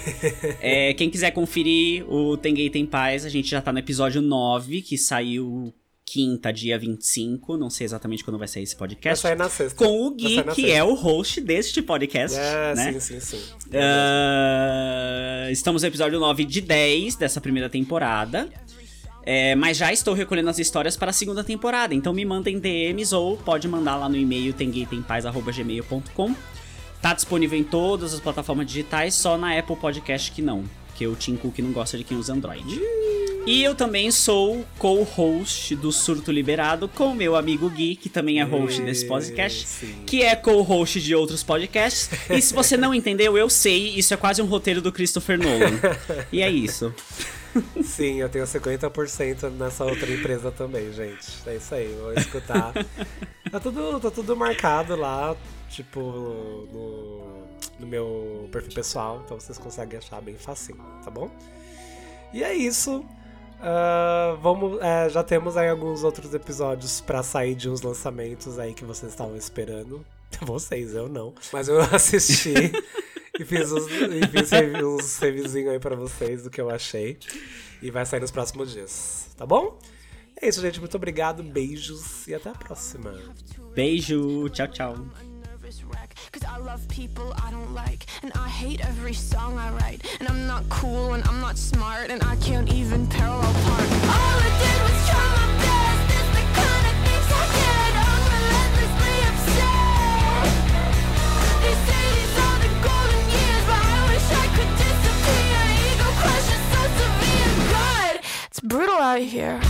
É, quem quiser conferir o Tem Gay Tem Paz, a gente já tá no episódio 9, que saiu quinta, dia 25. Não sei exatamente quando vai sair esse Vai podcast. sair na sexta. Com o Vai Gui, que é o host deste podcast. É, né? sim, sim, sim. Ah, estamos no episódio 9 de 10 dessa primeira temporada. É, mas já estou recolhendo as histórias para a segunda temporada. Então me mandem DMs ou pode mandar lá no e-mail temgueitempaz.gmail.com. Tá disponível em todas as plataformas digitais, só na Apple Podcast que não. Que o Tim Cook não gosta de quem usa Android. E eu também sou co-host do Surto Liberado com meu amigo Gui, que também é host desse podcast, sim. que é co-host de outros podcasts. E se você não entendeu, eu sei, isso é quase um roteiro do Christopher Nolan. E é isso. Sim, eu tenho 50% nessa outra empresa também, gente. É isso aí, vou escutar. tá, tudo, tá tudo marcado lá, tipo, no, no meu perfil pessoal, então vocês conseguem achar bem facinho, tá bom? E é isso. Ah, vamos, é, já temos aí alguns outros episódios pra sair de uns lançamentos aí que vocês estavam esperando. Vocês, eu não. Mas eu assisti e fiz uns, e fiz uns reviewzinhos aí pra vocês do que eu achei. E vai sair nos próximos dias, tá bom? É isso, gente. Muito obrigado, beijos e até a próxima. Beijo, tchau, tchau. Cause I love people I don't like. And I hate every song I write. And I'm not cool and I'm not smart. And I can't even parallel park. All I did was try my best. The kind of things I. I'm relentlessly. They say these are the golden years. But I wish I could disappear. Ego crush is so severe. God, it's brutal out here.